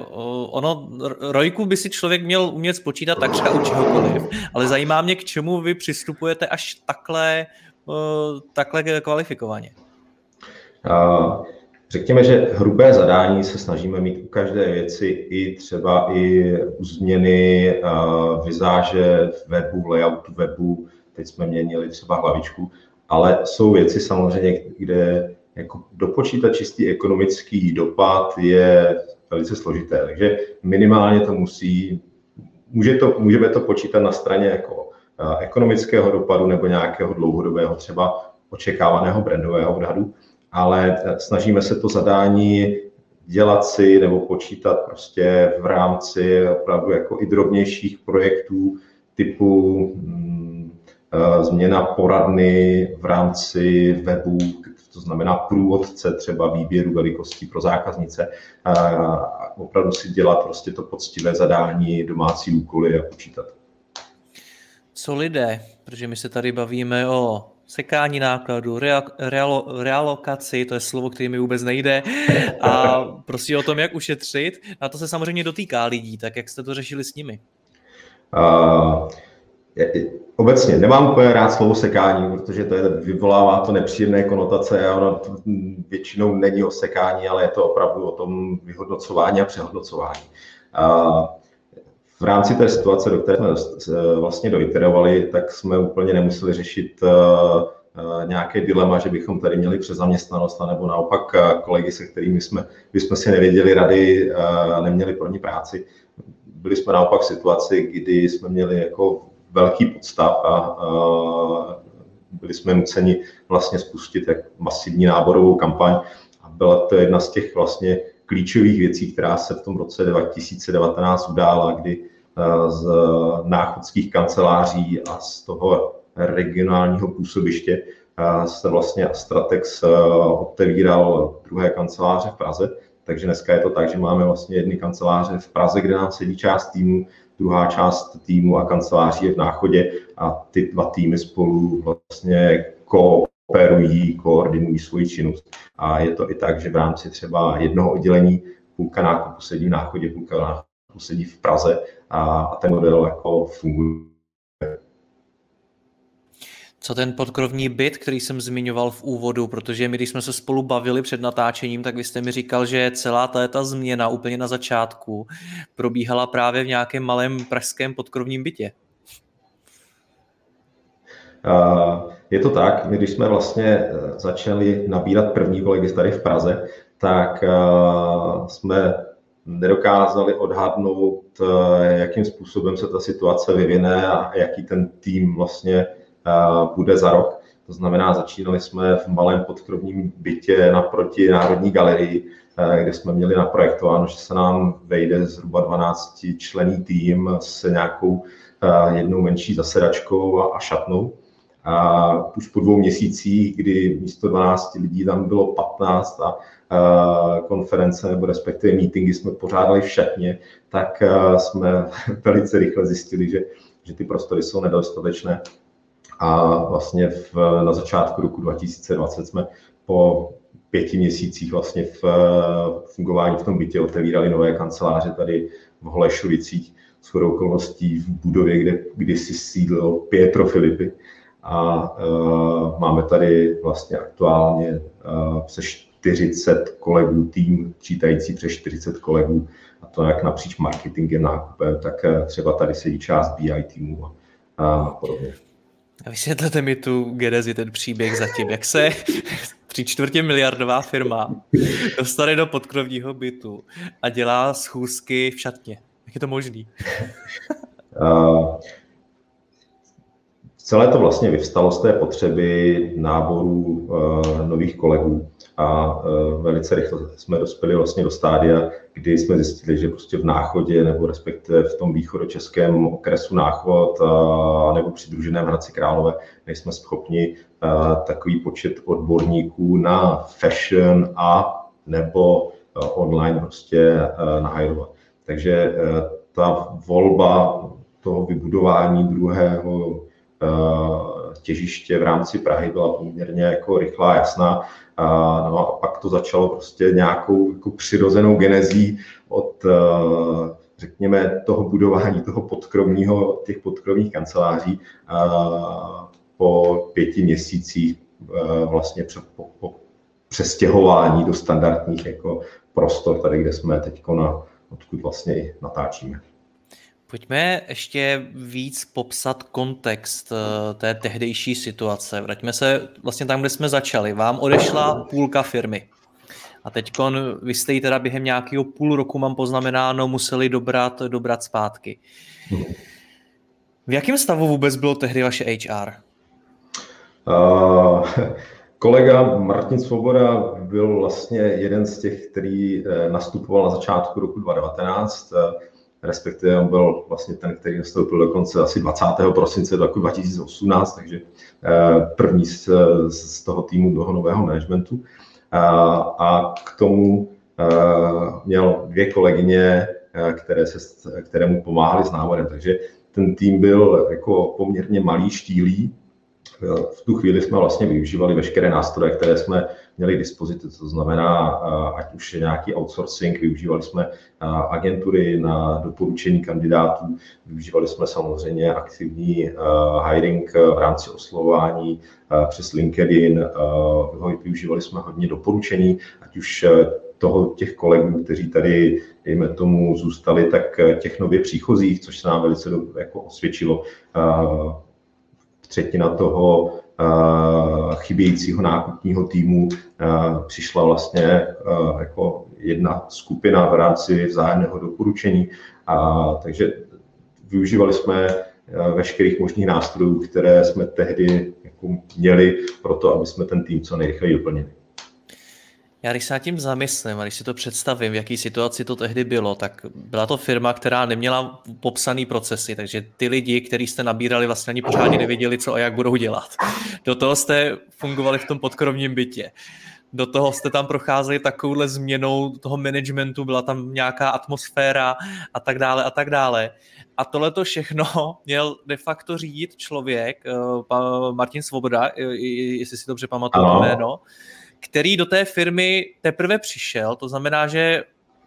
ono, rojku by si člověk měl umět spočítat takřka u čehokoliv, ale zajímá mě, k čemu vy přistupujete až takhle, takhle kvalifikovaně. Uh, Řekněme, že hrubé zadání se snažíme mít u každé věci i třeba i u změny vizáže v webu, layoutu webu, teď jsme měnili třeba hlavičku, ale jsou věci samozřejmě, kde jako dopočítat čistý ekonomický dopad je velice složité, takže minimálně to musí, může to, můžeme to počítat na straně jako ekonomického dopadu nebo nějakého dlouhodobého třeba očekávaného brandového odhadu, ale eh, snažíme se to zadání dělat si nebo počítat prostě v rámci opravdu jako i drobnějších projektů typu hmm, změna poradny v rámci webu, to znamená průvodce třeba výběru velikostí pro zákaznice, a opravdu si dělat prostě to poctivé zadání, domácí úkoly a počítat. Co lidé, protože my se tady bavíme o sekání nákladů, realo, realokaci, to je slovo, který mi vůbec nejde, <laughs> a prostě o tom, jak ušetřit. A to se samozřejmě dotýká lidí, tak jak jste to řešili s nimi? Uh, obecně nemám úplně rád slovo sekání, protože to je, vyvolává to nepříjemné konotace a ono většinou není o sekání, ale je to opravdu o tom vyhodnocování a přehodnocování. Uh, v rámci té situace, do které jsme vlastně doiterovali, tak jsme úplně nemuseli řešit eh, eh, nějaké dilema, že bychom tady měli přezaměstnanost, nebo naopak eh, kolegy, se kterými jsme, bychom si nevěděli rady, neměli pro ně práci. Byli jsme naopak v situaci, kdy jsme měli jako velký podstav a byli jsme nuceni vlastně spustit jak masivní náborovou kampaň a byla to jedna z těch vlastně klíčových věcí, která se v tom roce 2019 udála, kdy eh, z náchodských kanceláří a z toho regionálního působiště eh, se vlastně Astratex eh, otevíral druhé kanceláře v Praze. Takže dneska je to tak, že máme vlastně jedny kanceláře v Praze, kde nám sedí část týmu, druhá část týmu a kanceláří je v Náchodě a ty dva týmy spolu vlastně ko operují, koordinují svoji činnost. A je to i tak, že v rámci třeba jednoho oddělení půlka nákupu sedí v náchodě, půlka nákupu sedí v Praze a, a ten model jako funguje. Co ten podkrovní byt, který jsem zmiňoval v úvodu, protože my, když jsme se spolu bavili před natáčením, tak vy jste mi říkal, že celá ta, ta změna úplně na začátku probíhala právě v nějakém malém pražském podkrovním bytě. Je to tak, my když jsme vlastně eh, začali nabírat první kolegy tady v Praze, tak eh, jsme nedokázali odhadnout, eh, jakým způsobem se ta situace vyvine a jaký ten tým vlastně bude za rok. To znamená, začínali jsme v malém podkrovním bytě naproti Národní galerii, kde jsme měli naprojektováno, že se nám vejde zhruba 12 člený tým s nějakou jednou menší zasedačkou a šatnou. A už po dvou měsících, kdy místo 12 lidí tam bylo 15 a konference nebo respektive meetingy jsme pořádali v šatně, tak jsme <laughs> velice rychle zjistili, že, že ty prostory jsou nedostatečné. A vlastně v, na začátku roku 2020 jsme po pěti měsících vlastně v fungování v tom bytě otevírali nové kanceláře tady v Holešovicích, s okolností v budově, kde kdysi sídlil Pietro Filipy a uh, máme tady vlastně aktuálně uh, přes 40 kolegů, tým čítající přes 40 kolegů, a to jak napříč marketingem, nákupem, tak uh, třeba tady sedí část BI týmu a, a podobně. A vysvětlete mi tu genezi, ten příběh zatím, jak se <laughs> tři čtvrtě miliardová firma dostane do podkrovního bytu a dělá schůzky v šatně. Jak je to možný? uh, Celé to vlastně vyvstalo z té potřeby náboru uh, nových kolegů a uh, velice rychle jsme dospěli vlastně do stádia, kdy jsme zjistili, že prostě v Náchodě nebo respektive v tom východočeském okresu Náchod uh, nebo přidruženém Hradci Králové nejsme schopni takový počet odborníků na fashion a nebo online prostě nahajrovat. Takže ta volba toho vybudování druhého Eh, těžiště v rámci Prahy byla poměrně jako rychlá, jasná. A, no a pak to začalo prostě nějakou jako přirozenou genezí od eh, řekněme, toho budování toho podkromního, těch podkromních kanceláří po pěti měsících eh, vlastně po, po přestěhování do standardních jako prostor, tady, kde jsme teď, na, odkud vlastně natáčíme. Pojďme ještě víc popsat kontext eh, té tehdejší situace. Vraťme se vlastně tam, kde jsme začali. Vám odešla půlka firmy. A teď vy jste ji teda během nějakého půl roku, mám poznamenáno, museli dobrat, dobrat zpátky. V jakém stavu vůbec bylo tehdy vaše HR? Uh, <laughs> kolega Martin Svoboda byl vlastně jeden z těch, který eh, nastupoval na začátku roku 2019 respektive on byl vlastně ten, který nastoupil dokonce asi 20. prosince roku 2018, takže eh, první z, z toho týmu toho nového managementu. A, a k tomu eh, měl dvě kolegyně, eh, které, se, které mu pomáhali s návodem, takže ten tým byl jako poměrně malý, štílý, v tu chvíli jsme vlastně využívali veškeré nástroje, které jsme měli k dispozici, to znamená, ať už je nějaký outsourcing, využívali jsme agentury na doporučení kandidátů, využívali jsme samozřejmě aktivní hiring v rámci oslovování přes LinkedIn, využívali jsme hodně doporučení, ať už toho těch kolegů, kteří tady, dejme tomu, zůstali, tak těch nově příchozích, což se nám velice jako osvědčilo třetina toho chybějícího nákupního týmu uh, přišla vlastně uh, jako jedna skupina v rámci vzájemného doporučení. A, takže využívali jsme veškerých možných nástrojů, které jsme tehdy jako měli pro to, aby jsme ten tým co nejrychleji doplnili. Já když se nad tím zamyslím a když si to představím, v jaký situaci to tehdy bylo, tak byla to firma, která neměla popsaný procesy, takže ty lidi, kteří jste nabírali, vlastně ani pořádně nevěděli, co a jak budou dělat. Do toho jste fungovali v tom podkrovním bytě. Do toho jste tam procházeli takovouhle změnou toho managementu, byla tam nějaká atmosféra a tak dále a tak dále. A tohle to všechno <laughs> měl de facto řídit člověk, eh, Martin Svoboda, jestli si dobře pamatuju jméno, který do té firmy teprve přišel, to znamená, že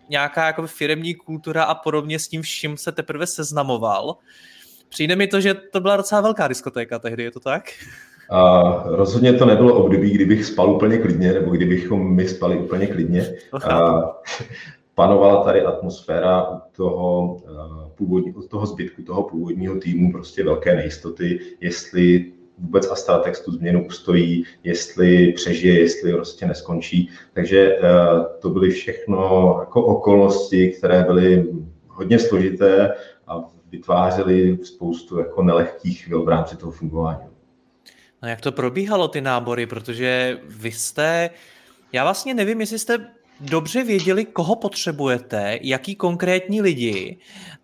nějaká jako firmní kultura a podobně s tím vším se teprve seznamoval. Přijde mi to, že to byla docela velká diskotéka tehdy, je to tak? A rozhodně to nebylo období, kdybych spal úplně klidně, nebo kdybychom my spali úplně klidně. A <laughs> panovala tady atmosféra u toho, původní, u toho zbytku toho původního týmu prostě velké nejistoty, jestli vůbec Astratex tu změnu ustojí, jestli přežije, jestli prostě neskončí. Takže to byly všechno jako okolnosti, které byly hodně složité a vytvářely spoustu jako nelehkých chvil v rámci toho fungování. No jak to probíhalo ty nábory, protože vy jste, já vlastně nevím, jestli jste dobře věděli, koho potřebujete, jaký konkrétní lidi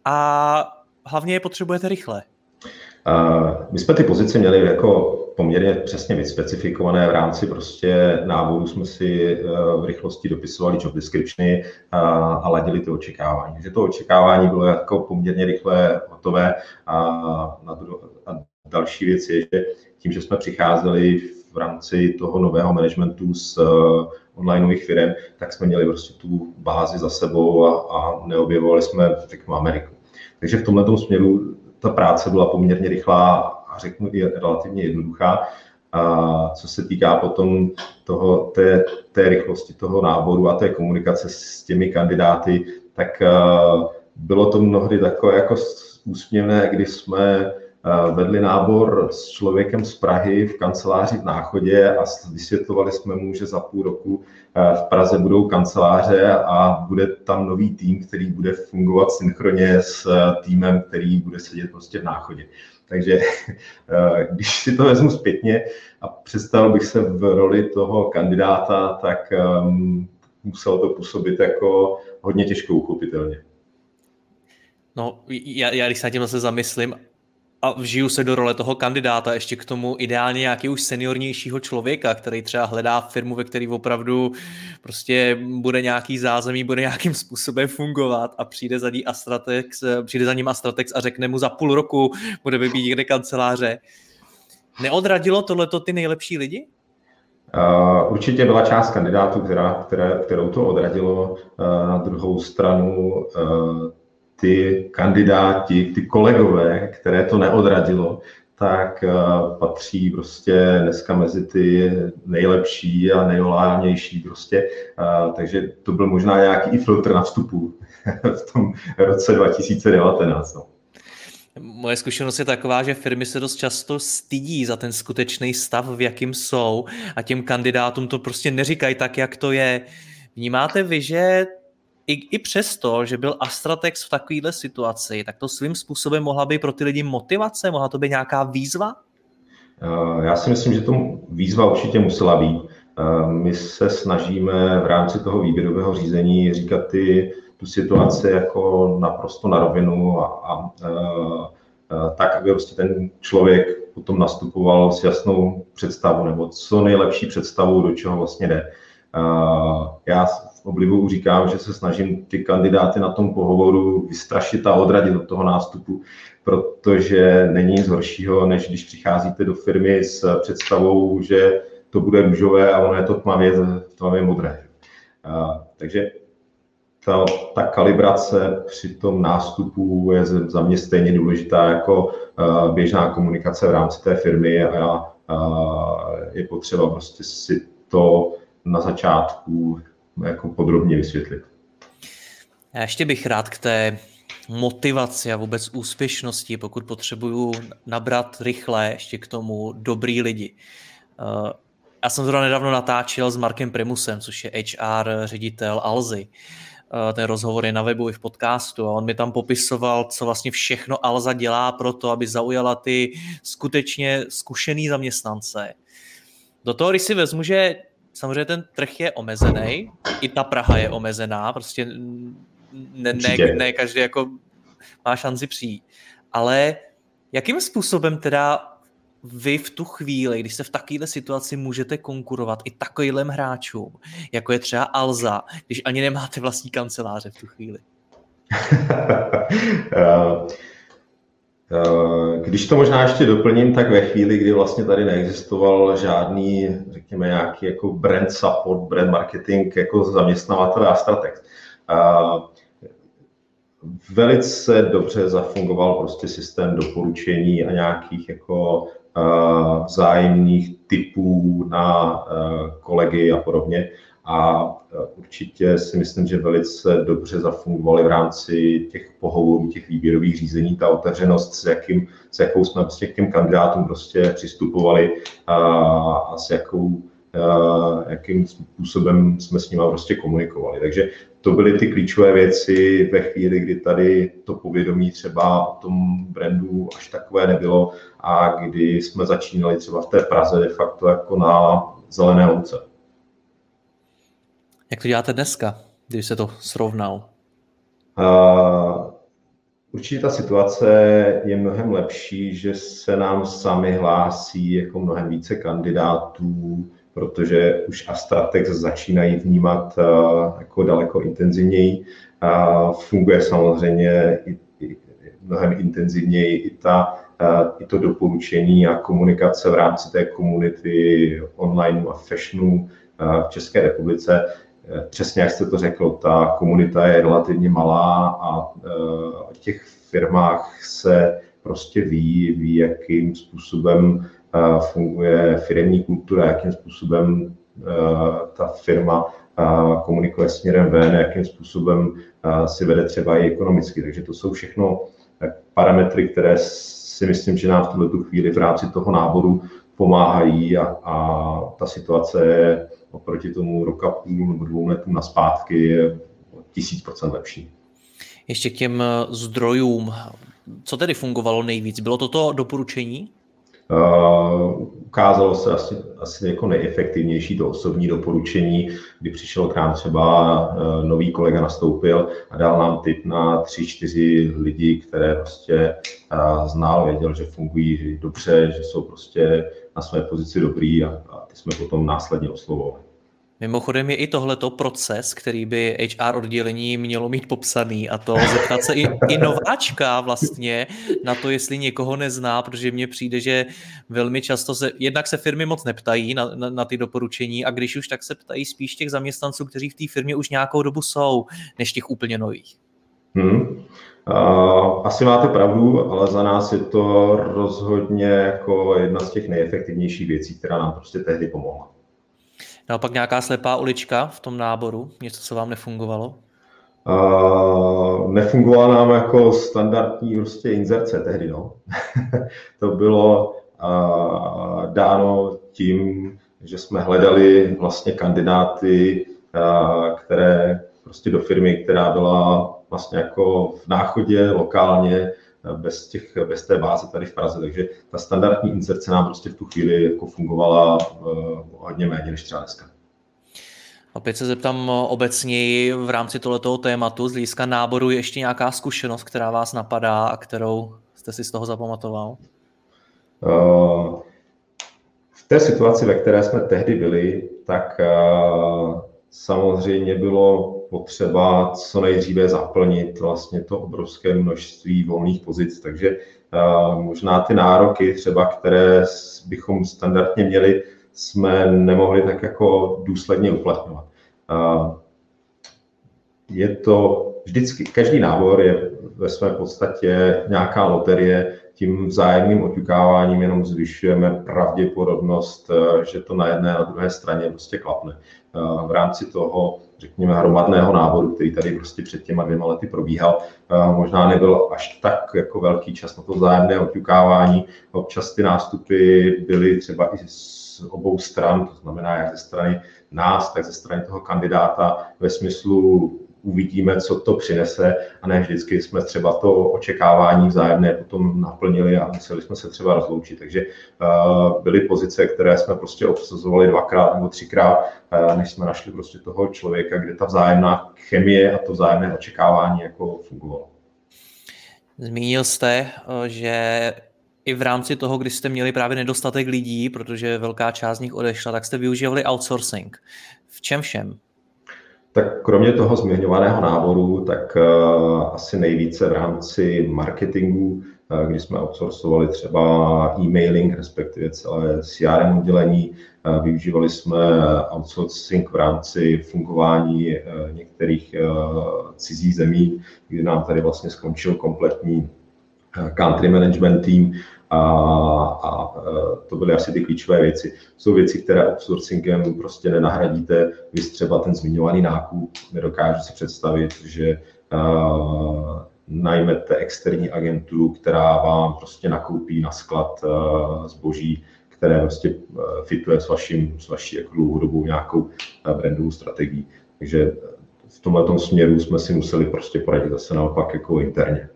a hlavně je potřebujete rychle. My jsme ty pozice měli jako poměrně přesně vyspecifikované v rámci prostě návodu jsme si eh, v rychlosti dopisovali job descriptiony a ladili to očekávání. Takže to očekávání bylo jako poměrně rychle hotové a, a další věc je, že tím, že jsme přicházeli v rámci toho nového managementu z uh, onlineových firm, tak jsme měli prostě tu bázi za sebou a, a neobjevovali jsme, řeknu, Ameriku. Takže v tomhle směru ta práce byla poměrně rychlá a řeknu i relativně jednoduchá. A co se týká potom toho, té, té rychlosti toho náboru a té komunikace s těmi kandidáty, tak uh, bylo to mnohdy takové jako úsměvné, kdy jsme vedli nábor s člověkem z Prahy v kanceláři v Náchodě a vysvětlovali jsme mu, že za půl roku v Praze budou kanceláře a bude tam nový tým, který bude fungovat synchronně s týmem, který bude sedět prostě v Náchodě. Takže <laughs> když si to vezmu zpětně a představil bych se v roli toho kandidáta, tak um, muselo to působit jako hodně těžko uchopitelně. No, já, já když se tím zase zamyslím, a vžiju se do role toho kandidáta, ještě k tomu ideálně nějaký už seniornějšího člověka, který třeba hledá firmu, ve který opravdu prostě bude nějaký zázemí, bude nějakým způsobem fungovat a přijde za, ní Astratex, přijde za ním Astratex a řekne mu za půl roku bude být někde kanceláře. Neodradilo tohleto ty nejlepší lidi? Uh, určitě byla část kandidátů, která, které, kterou to odradilo. Uh, na druhou stranu uh, ty kandidáti, ty kolegové, které to neodradilo, tak eh, patří prostě dneska mezi ty nejlepší a nejolálnější prostě. Eh, takže to byl možná nějaký i filtr na vstupu <laughs> v tom roce 2019. No. Moje zkušenost je taková, že firmy se dost často stydí za ten skutečný stav, v jakým jsou a těm kandidátům to prostě neříkají tak, jak to je. Vnímáte vy, že i, i přesto, že byl Astratex v takovéhle situaci, tak to svým způsobem mohla být pro ty lidi motivace, mohla to být nějaká výzva? Eh, já si myslím, že to výzva určitě musela být. Eh, my se snažíme v rámci toho výběrového řízení říkat ty, tu situaci jako naprosto na rovinu a, a, a eh, tak, aby prostě ten člověk potom nastupoval s jasnou představou nebo co nejlepší představou, do čeho vlastně jde. Já oblibu říkám, že se snažím ty kandidáty na tom pohovoru vystrašit a odradit od toho nástupu, protože není nic horšího, než když přicházíte do firmy s představou, že to bude růžové a ono je to tmavě, tmavě modré. Takže ta, ta kalibrace při tom nástupu je za mě stejně důležitá jako běžná komunikace v rámci té firmy a, a je potřeba prostě si to na začátku jako podrobně vysvětlit. Já ještě bych rád k té motivaci a vůbec úspěšnosti, pokud potřebuju nabrat rychle ještě k tomu dobrý lidi. Eh, já jsem zrovna nedávno natáčel s Markem Primusem, což je HR ředitel Alzy. Eh, ten rozhovor je na webu i v podcastu a on mi tam popisoval, co vlastně všechno Alza dělá pro to, aby zaujala ty skutečně zkušený zaměstnance. Do toho, když si vezmu, že samozřejmě ten trh je omezený, i ta Praha je omezená, prostě ne, ne, ne každý jako má šanci přijít. Ale jakým způsobem teda vy v tu chvíli, když se v takovéhle situaci můžete konkurovat i takovým hráčům, jako je třeba Alza, když ani nemáte vlastní kanceláře v tu chvíli? <laughs> Eh, když to možná ještě doplním, tak ve chvíli, kdy vlastně tady neexistoval žádný, řekněme, nějaký jako brand support, brand marketing jako zaměstnavatel a Astratex, eh, velice dobře zafungoval prostě systém doporučení a nějakých jako vzájemných typů na kolegy a podobně. A určitě si myslím, že velice dobře zafungovaly v rámci těch pohovorů, těch výběrových řízení, ta otevřenost, s, jakým, s jakou jsme prostě k těm kandidátům prostě přistupovali a, a s jakou jakým způsobem jsme s nimi prostě komunikovali. Takže to byly ty klíčové věci ve chvíli, kdy tady to povědomí třeba o tom brandu až takové nebylo a kdy jsme začínali třeba v té Praze de facto jako na zelené louce. Jak to děláte dneska, když se to srovnal? Uh, určitě ta situace je mnohem lepší, že se nám sami hlásí jako mnohem více kandidátů, protože už Astratex začínají vnímat uh, jako daleko intenzivněji. Uh, funguje samozřejmě i, i mnohem intenzivněji i, ta, i to doporučení a komunikace v rámci té komunity online a fashionu v České republice přesně jak jste to řekl, ta komunita je relativně malá a o těch firmách se prostě ví, ví, jakým způsobem funguje firmní kultura, jakým způsobem ta firma komunikuje směrem ven, jakým způsobem si vede třeba i ekonomicky. Takže to jsou všechno parametry, které si myslím, že nám v tuto chvíli v rámci toho náboru pomáhají a, a ta situace je oproti tomu roka půl nebo dvou letům na zpátky je tisíc procent lepší. Ještě k těm eh, zdrojům. Co tedy fungovalo nejvíc? Bylo to to doporučení? Uh, ukázalo se asi, asi jako nejefektivnější to osobní doporučení, kdy přišel k nám třeba uh, nový kolega nastoupil a dal nám tip na tři, čtyři lidi, které prostě uh, znal, věděl, že fungují dobře, že jsou prostě na své pozici dobrý a, a ty jsme potom následně oslovovali. Mimochodem je i tohleto proces, který by HR oddělení mělo mít popsaný a to zeptat se i, i nováčka vlastně na to, jestli někoho nezná, protože mně přijde, že velmi často se, jednak se firmy moc neptají na, na, na ty doporučení a když už tak se ptají spíš těch zaměstnanců, kteří v té firmě už nějakou dobu jsou, než těch úplně nových. Hmm. Uh, asi máte pravdu, ale za nás je to rozhodně jako jedna z těch nejefektivnějších věcí, která nám prostě tehdy pomohla. Naopak nějaká slepá ulička v tom náboru? Něco, co vám nefungovalo? Uh, nefungovala nám jako standardní prostě inzerce tehdy, no. <laughs> to bylo uh, dáno tím, že jsme hledali vlastně kandidáty, uh, které prostě do firmy, která byla vlastně jako v náchodě lokálně, bez, těch, bez té báze tady v Praze. Takže ta standardní inserce nám prostě v tu chvíli jako fungovala uh, hodně méně než třeba dneska. Opět se zeptám obecněji v rámci tohoto tématu, z hlediska náboru je ještě nějaká zkušenost, která vás napadá a kterou jste si z toho zapamatoval? Uh, v té situaci, ve které jsme tehdy byli, tak uh, samozřejmě bylo potřeba co nejdříve zaplnit vlastně to obrovské množství volných pozic. Takže možná ty nároky třeba, které bychom standardně měli, jsme nemohli tak jako důsledně uplatňovat. Je to vždycky, každý nábor je ve své podstatě nějaká loterie, tím vzájemným oťukáváním jenom zvyšujeme pravděpodobnost, že to na jedné a druhé straně prostě klapne. V rámci toho řekněme, hromadného náboru, který tady prostě před těma dvěma lety probíhal, možná nebyl až tak jako velký čas na to vzájemné oťukávání. Občas ty nástupy byly třeba i z obou stran, to znamená jak ze strany nás, tak ze strany toho kandidáta ve smyslu uvidíme, co to přinese a ne vždycky jsme třeba to očekávání vzájemné potom naplnili a museli jsme se třeba rozloučit. Takže uh, byly pozice, které jsme prostě obsazovali dvakrát nebo třikrát, uh, než jsme našli prostě toho člověka, kde ta vzájemná chemie a to vzájemné očekávání jako fungovalo. Zmínil jste, eh, že i v rámci toho, kdy jste měli právě nedostatek lidí, protože velká část z nich odešla, tak jste využívali outsourcing. V čem všem? Tak kromě toho zmiňovaného náboru, tak uh, asi nejvíce v rámci marketingu, uh, kdy jsme outsourcovali třeba e-mailing, respektive celé CRM oddělení. Uh, využívali jsme outsourcing v rámci fungování některých cizích zemí, kdy nám tady vlastně skončil kompletní country management tým a, a to byly asi ty klíčové věci. Jsou věci, které outsourcingem prostě nenahradíte. Vy třeba ten zmiňovaný nákup, nedokážu si představit, že uh, najmete externí agenturu, která vám prostě nakoupí na sklad uh, zboží, které prostě fituje s, vaším, s vaší jako dlouhodobou nějakou brandovou strategií. Takže v tomhle směru jsme si museli prostě poradit zase naopak jako interně.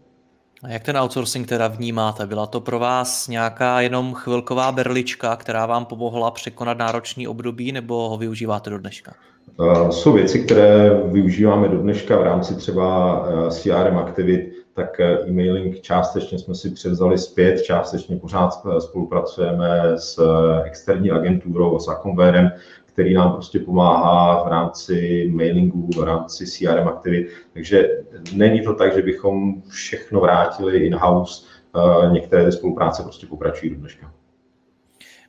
A jak ten outsourcing teda vnímáte? Byla to pro vás nějaká jenom chvilková berlička, která vám pomohla překonat náročný období, nebo ho využíváte do dneška? Jsou věci, které využíváme do dneška v rámci třeba eh, CRM aktivit, tak eh, e-mailing částečně jsme si převzali zpět, částečně pořád spolupracujeme s eh, externí agenturou, s Aconverem, který nám prostě pomáhá v rámci mailingu, v rámci CRM aktivit. Takže není to tak, že bychom všechno vrátili in-house, eh, některé ty spolupráce prostě pokračují do dneška.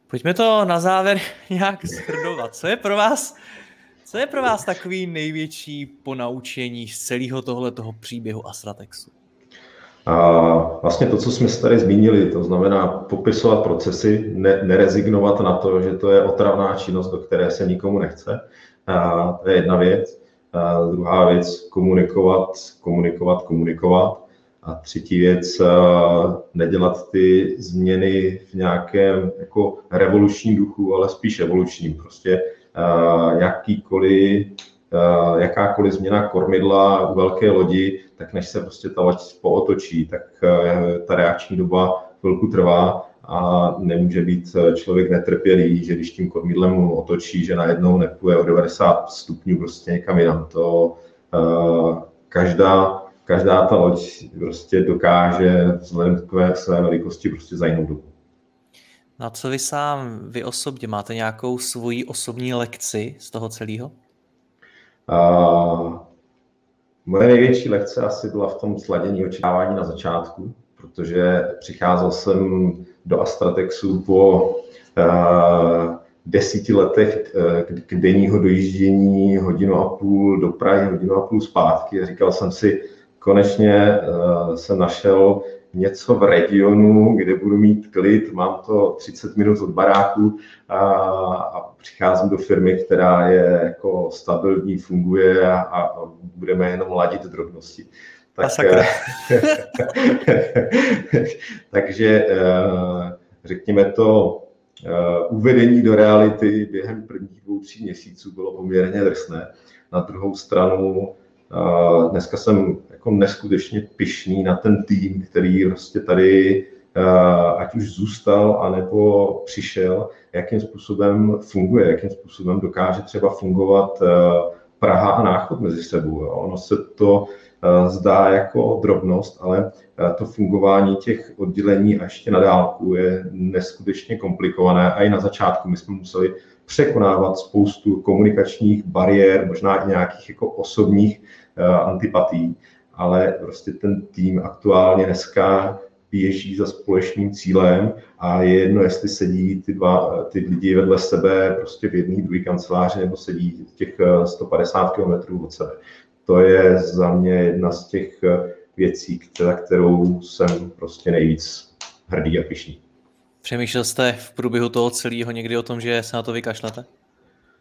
Pojďme to na závěr <laughs> nějak shrnovat. Co je pro vás, co je pro vás takový největší ponaučení z celého tohle toho příběhu Astratexu? A vlastně to, co jsme se tady zmínili, to znamená popisovat procesy, ne, nerezignovat na to, že to je otravná činnost, do které se nikomu nechce. A to je jedna věc. A druhá věc, komunikovat, komunikovat, komunikovat. A třetí věc, nedělat ty změny v nějakém jako revolučním duchu, ale spíš evolučním. Prostě jakýkoliv jakákoliv změna kormidla u velké lodi, tak než se prostě ta loď pootočí, tak eh, ta reakční doba chvilku trvá a nemůže být eh, člověk netrpělý, že když tím kormidlem otočí, že najednou nepůjde o 90 stupňů prostě někam jinam. To každá, každá ta loď prostě dokáže vzhledem k své velikosti prostě za jinou dobu. Na co vy sám, vy osobně máte nějakou svoji osobní lekci z toho celého? A moje největší lekce asi byla v tom sladění očekávání na začátku, protože přicházel jsem do Astratexu po uh, desíti letech uh, k denního dojíždění hodinu a půl do Prahy, hodinu a půl zpátky říkal jsem si, konečně uh, jsem našel něco v regionu, kde budu mít klid, mám to 30 minut od baráku a, a přicházím do firmy, která je jako stabilní, funguje a, a budeme jenom ladit drobnosti. Tak, <laughs> takže eh, řekněme to, eh, uvedení do reality během prvních dvou, tří měsíců bylo poměrně drsné. Na druhou stranu Dneska jsem jako neskutečně pišný na ten tým, který prostě tady ať už zůstal, anebo přišel, jakým způsobem funguje, jakým způsobem dokáže třeba fungovat Praha a Náchod mezi sebou. Jo. Ono se to zdá jako drobnost, ale to fungování těch oddělení a ještě na dálku je neskutečně komplikované a i na začátku my jsme museli překonávat spoustu komunikačních bariér, možná i nějakých jako osobních Eh, antipatí, ale prostě ten tým aktuálně dneska běží za společným cílem a je jedno, jestli sedí ty dva ty lidi vedle sebe prostě v jedné druhé kanceláři nebo sedí těch 150 eh, km od sebe. To je za mě jedna z těch eh, věcí, kterou jsem prostě nejvíc hrdý a pišný. Přemýšlel jste v průběhu toho celého někdy o tom, že se na to vykašlete?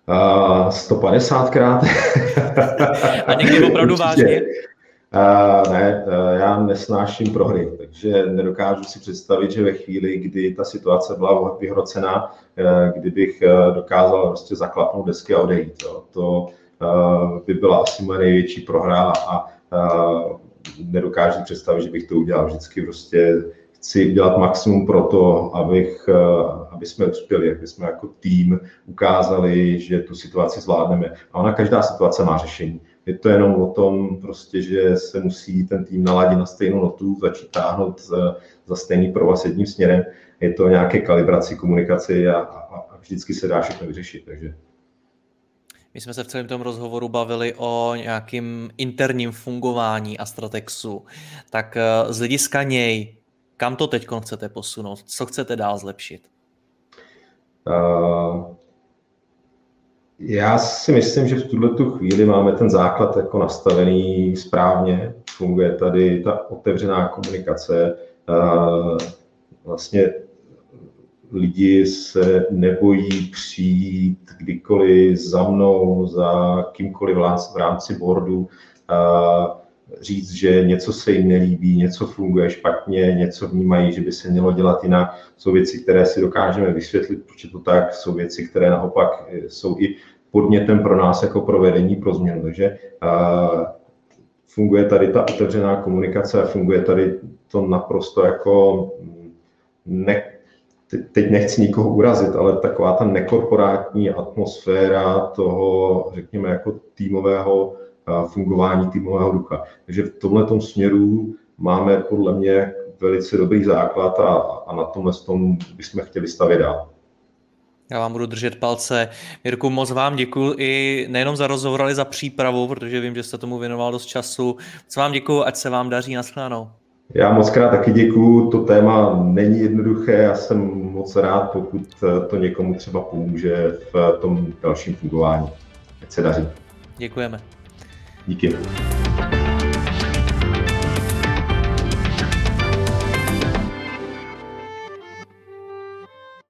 Uh, 150krát. <laughs> A někdy opravdu vážně? Uh, ne, uh, já nesnáším prohry, takže nedokážu si představit, že ve chvíli, kdy ta situace byla vyhrocená, uh, kdybych uh, dokázal prostě zaklapnout desky a odejít. Jo. To uh, by byla asi moje největší prohra a uh, nedokážu představit, že bych to udělal vždycky prostě chci udělat maximum pro to, abych, eh, aby jsme uspěli, aby jsme jako tým ukázali, že tu situaci zvládneme. A ona každá situace má řešení. Je to jenom o tom, prostě, že se musí ten tým naladit na stejnou notu, začít táhnout za stejný provaz jedním směrem. Je to nějaké kalibraci, komunikaci a, a, a vždycky se dá všechno vyřešit. Takže. My jsme se v celém tom rozhovoru bavili o nějakým interním fungování Astratexu. Tak eh, z hlediska něj, kam to teď chcete posunout? Co chcete dál zlepšit? Uh, já si myslím, že v tuhle tu chvíli máme ten základ jako nastavený správně. Funguje tady ta otevřená komunikace. Uh, vlastně lidi se nebojí přijít kdykoliv za mnou, za kýmkoliv v rámci boardu, a říct, že něco se jim nelíbí, něco funguje špatně, něco vnímají, že by se mělo dělat jinak. Jsou věci, které si dokážeme vysvětlit, proč je to tak, jsou věci, které naopak jsou i podnětem pro nás jako provedení pro změnu. Takže funguje tady ta otevřená komunikace a funguje tady to naprosto jako ne, teď nechci nikoho urazit, ale taková ta nekorporátní atmosféra toho, řekněme, jako týmového fungování týmového ducha. Takže v tomhle směru máme podle mě velice dobrý základ a, a na tomhle tom bychom chtěli stavět dál. Já vám budu držet palce. Mirku, moc vám děkuji i nejenom za rozhovor, ale za přípravu, protože vím, že jste tomu věnoval dost času. Co vám děkuji, ať se vám daří. Naschledanou. Já moc krát taky děkuji. To téma není jednoduché. Já jsem moc rád, pokud to někomu třeba pomůže v tom dalším fungování. Ať se daří. Děkujeme. Díky.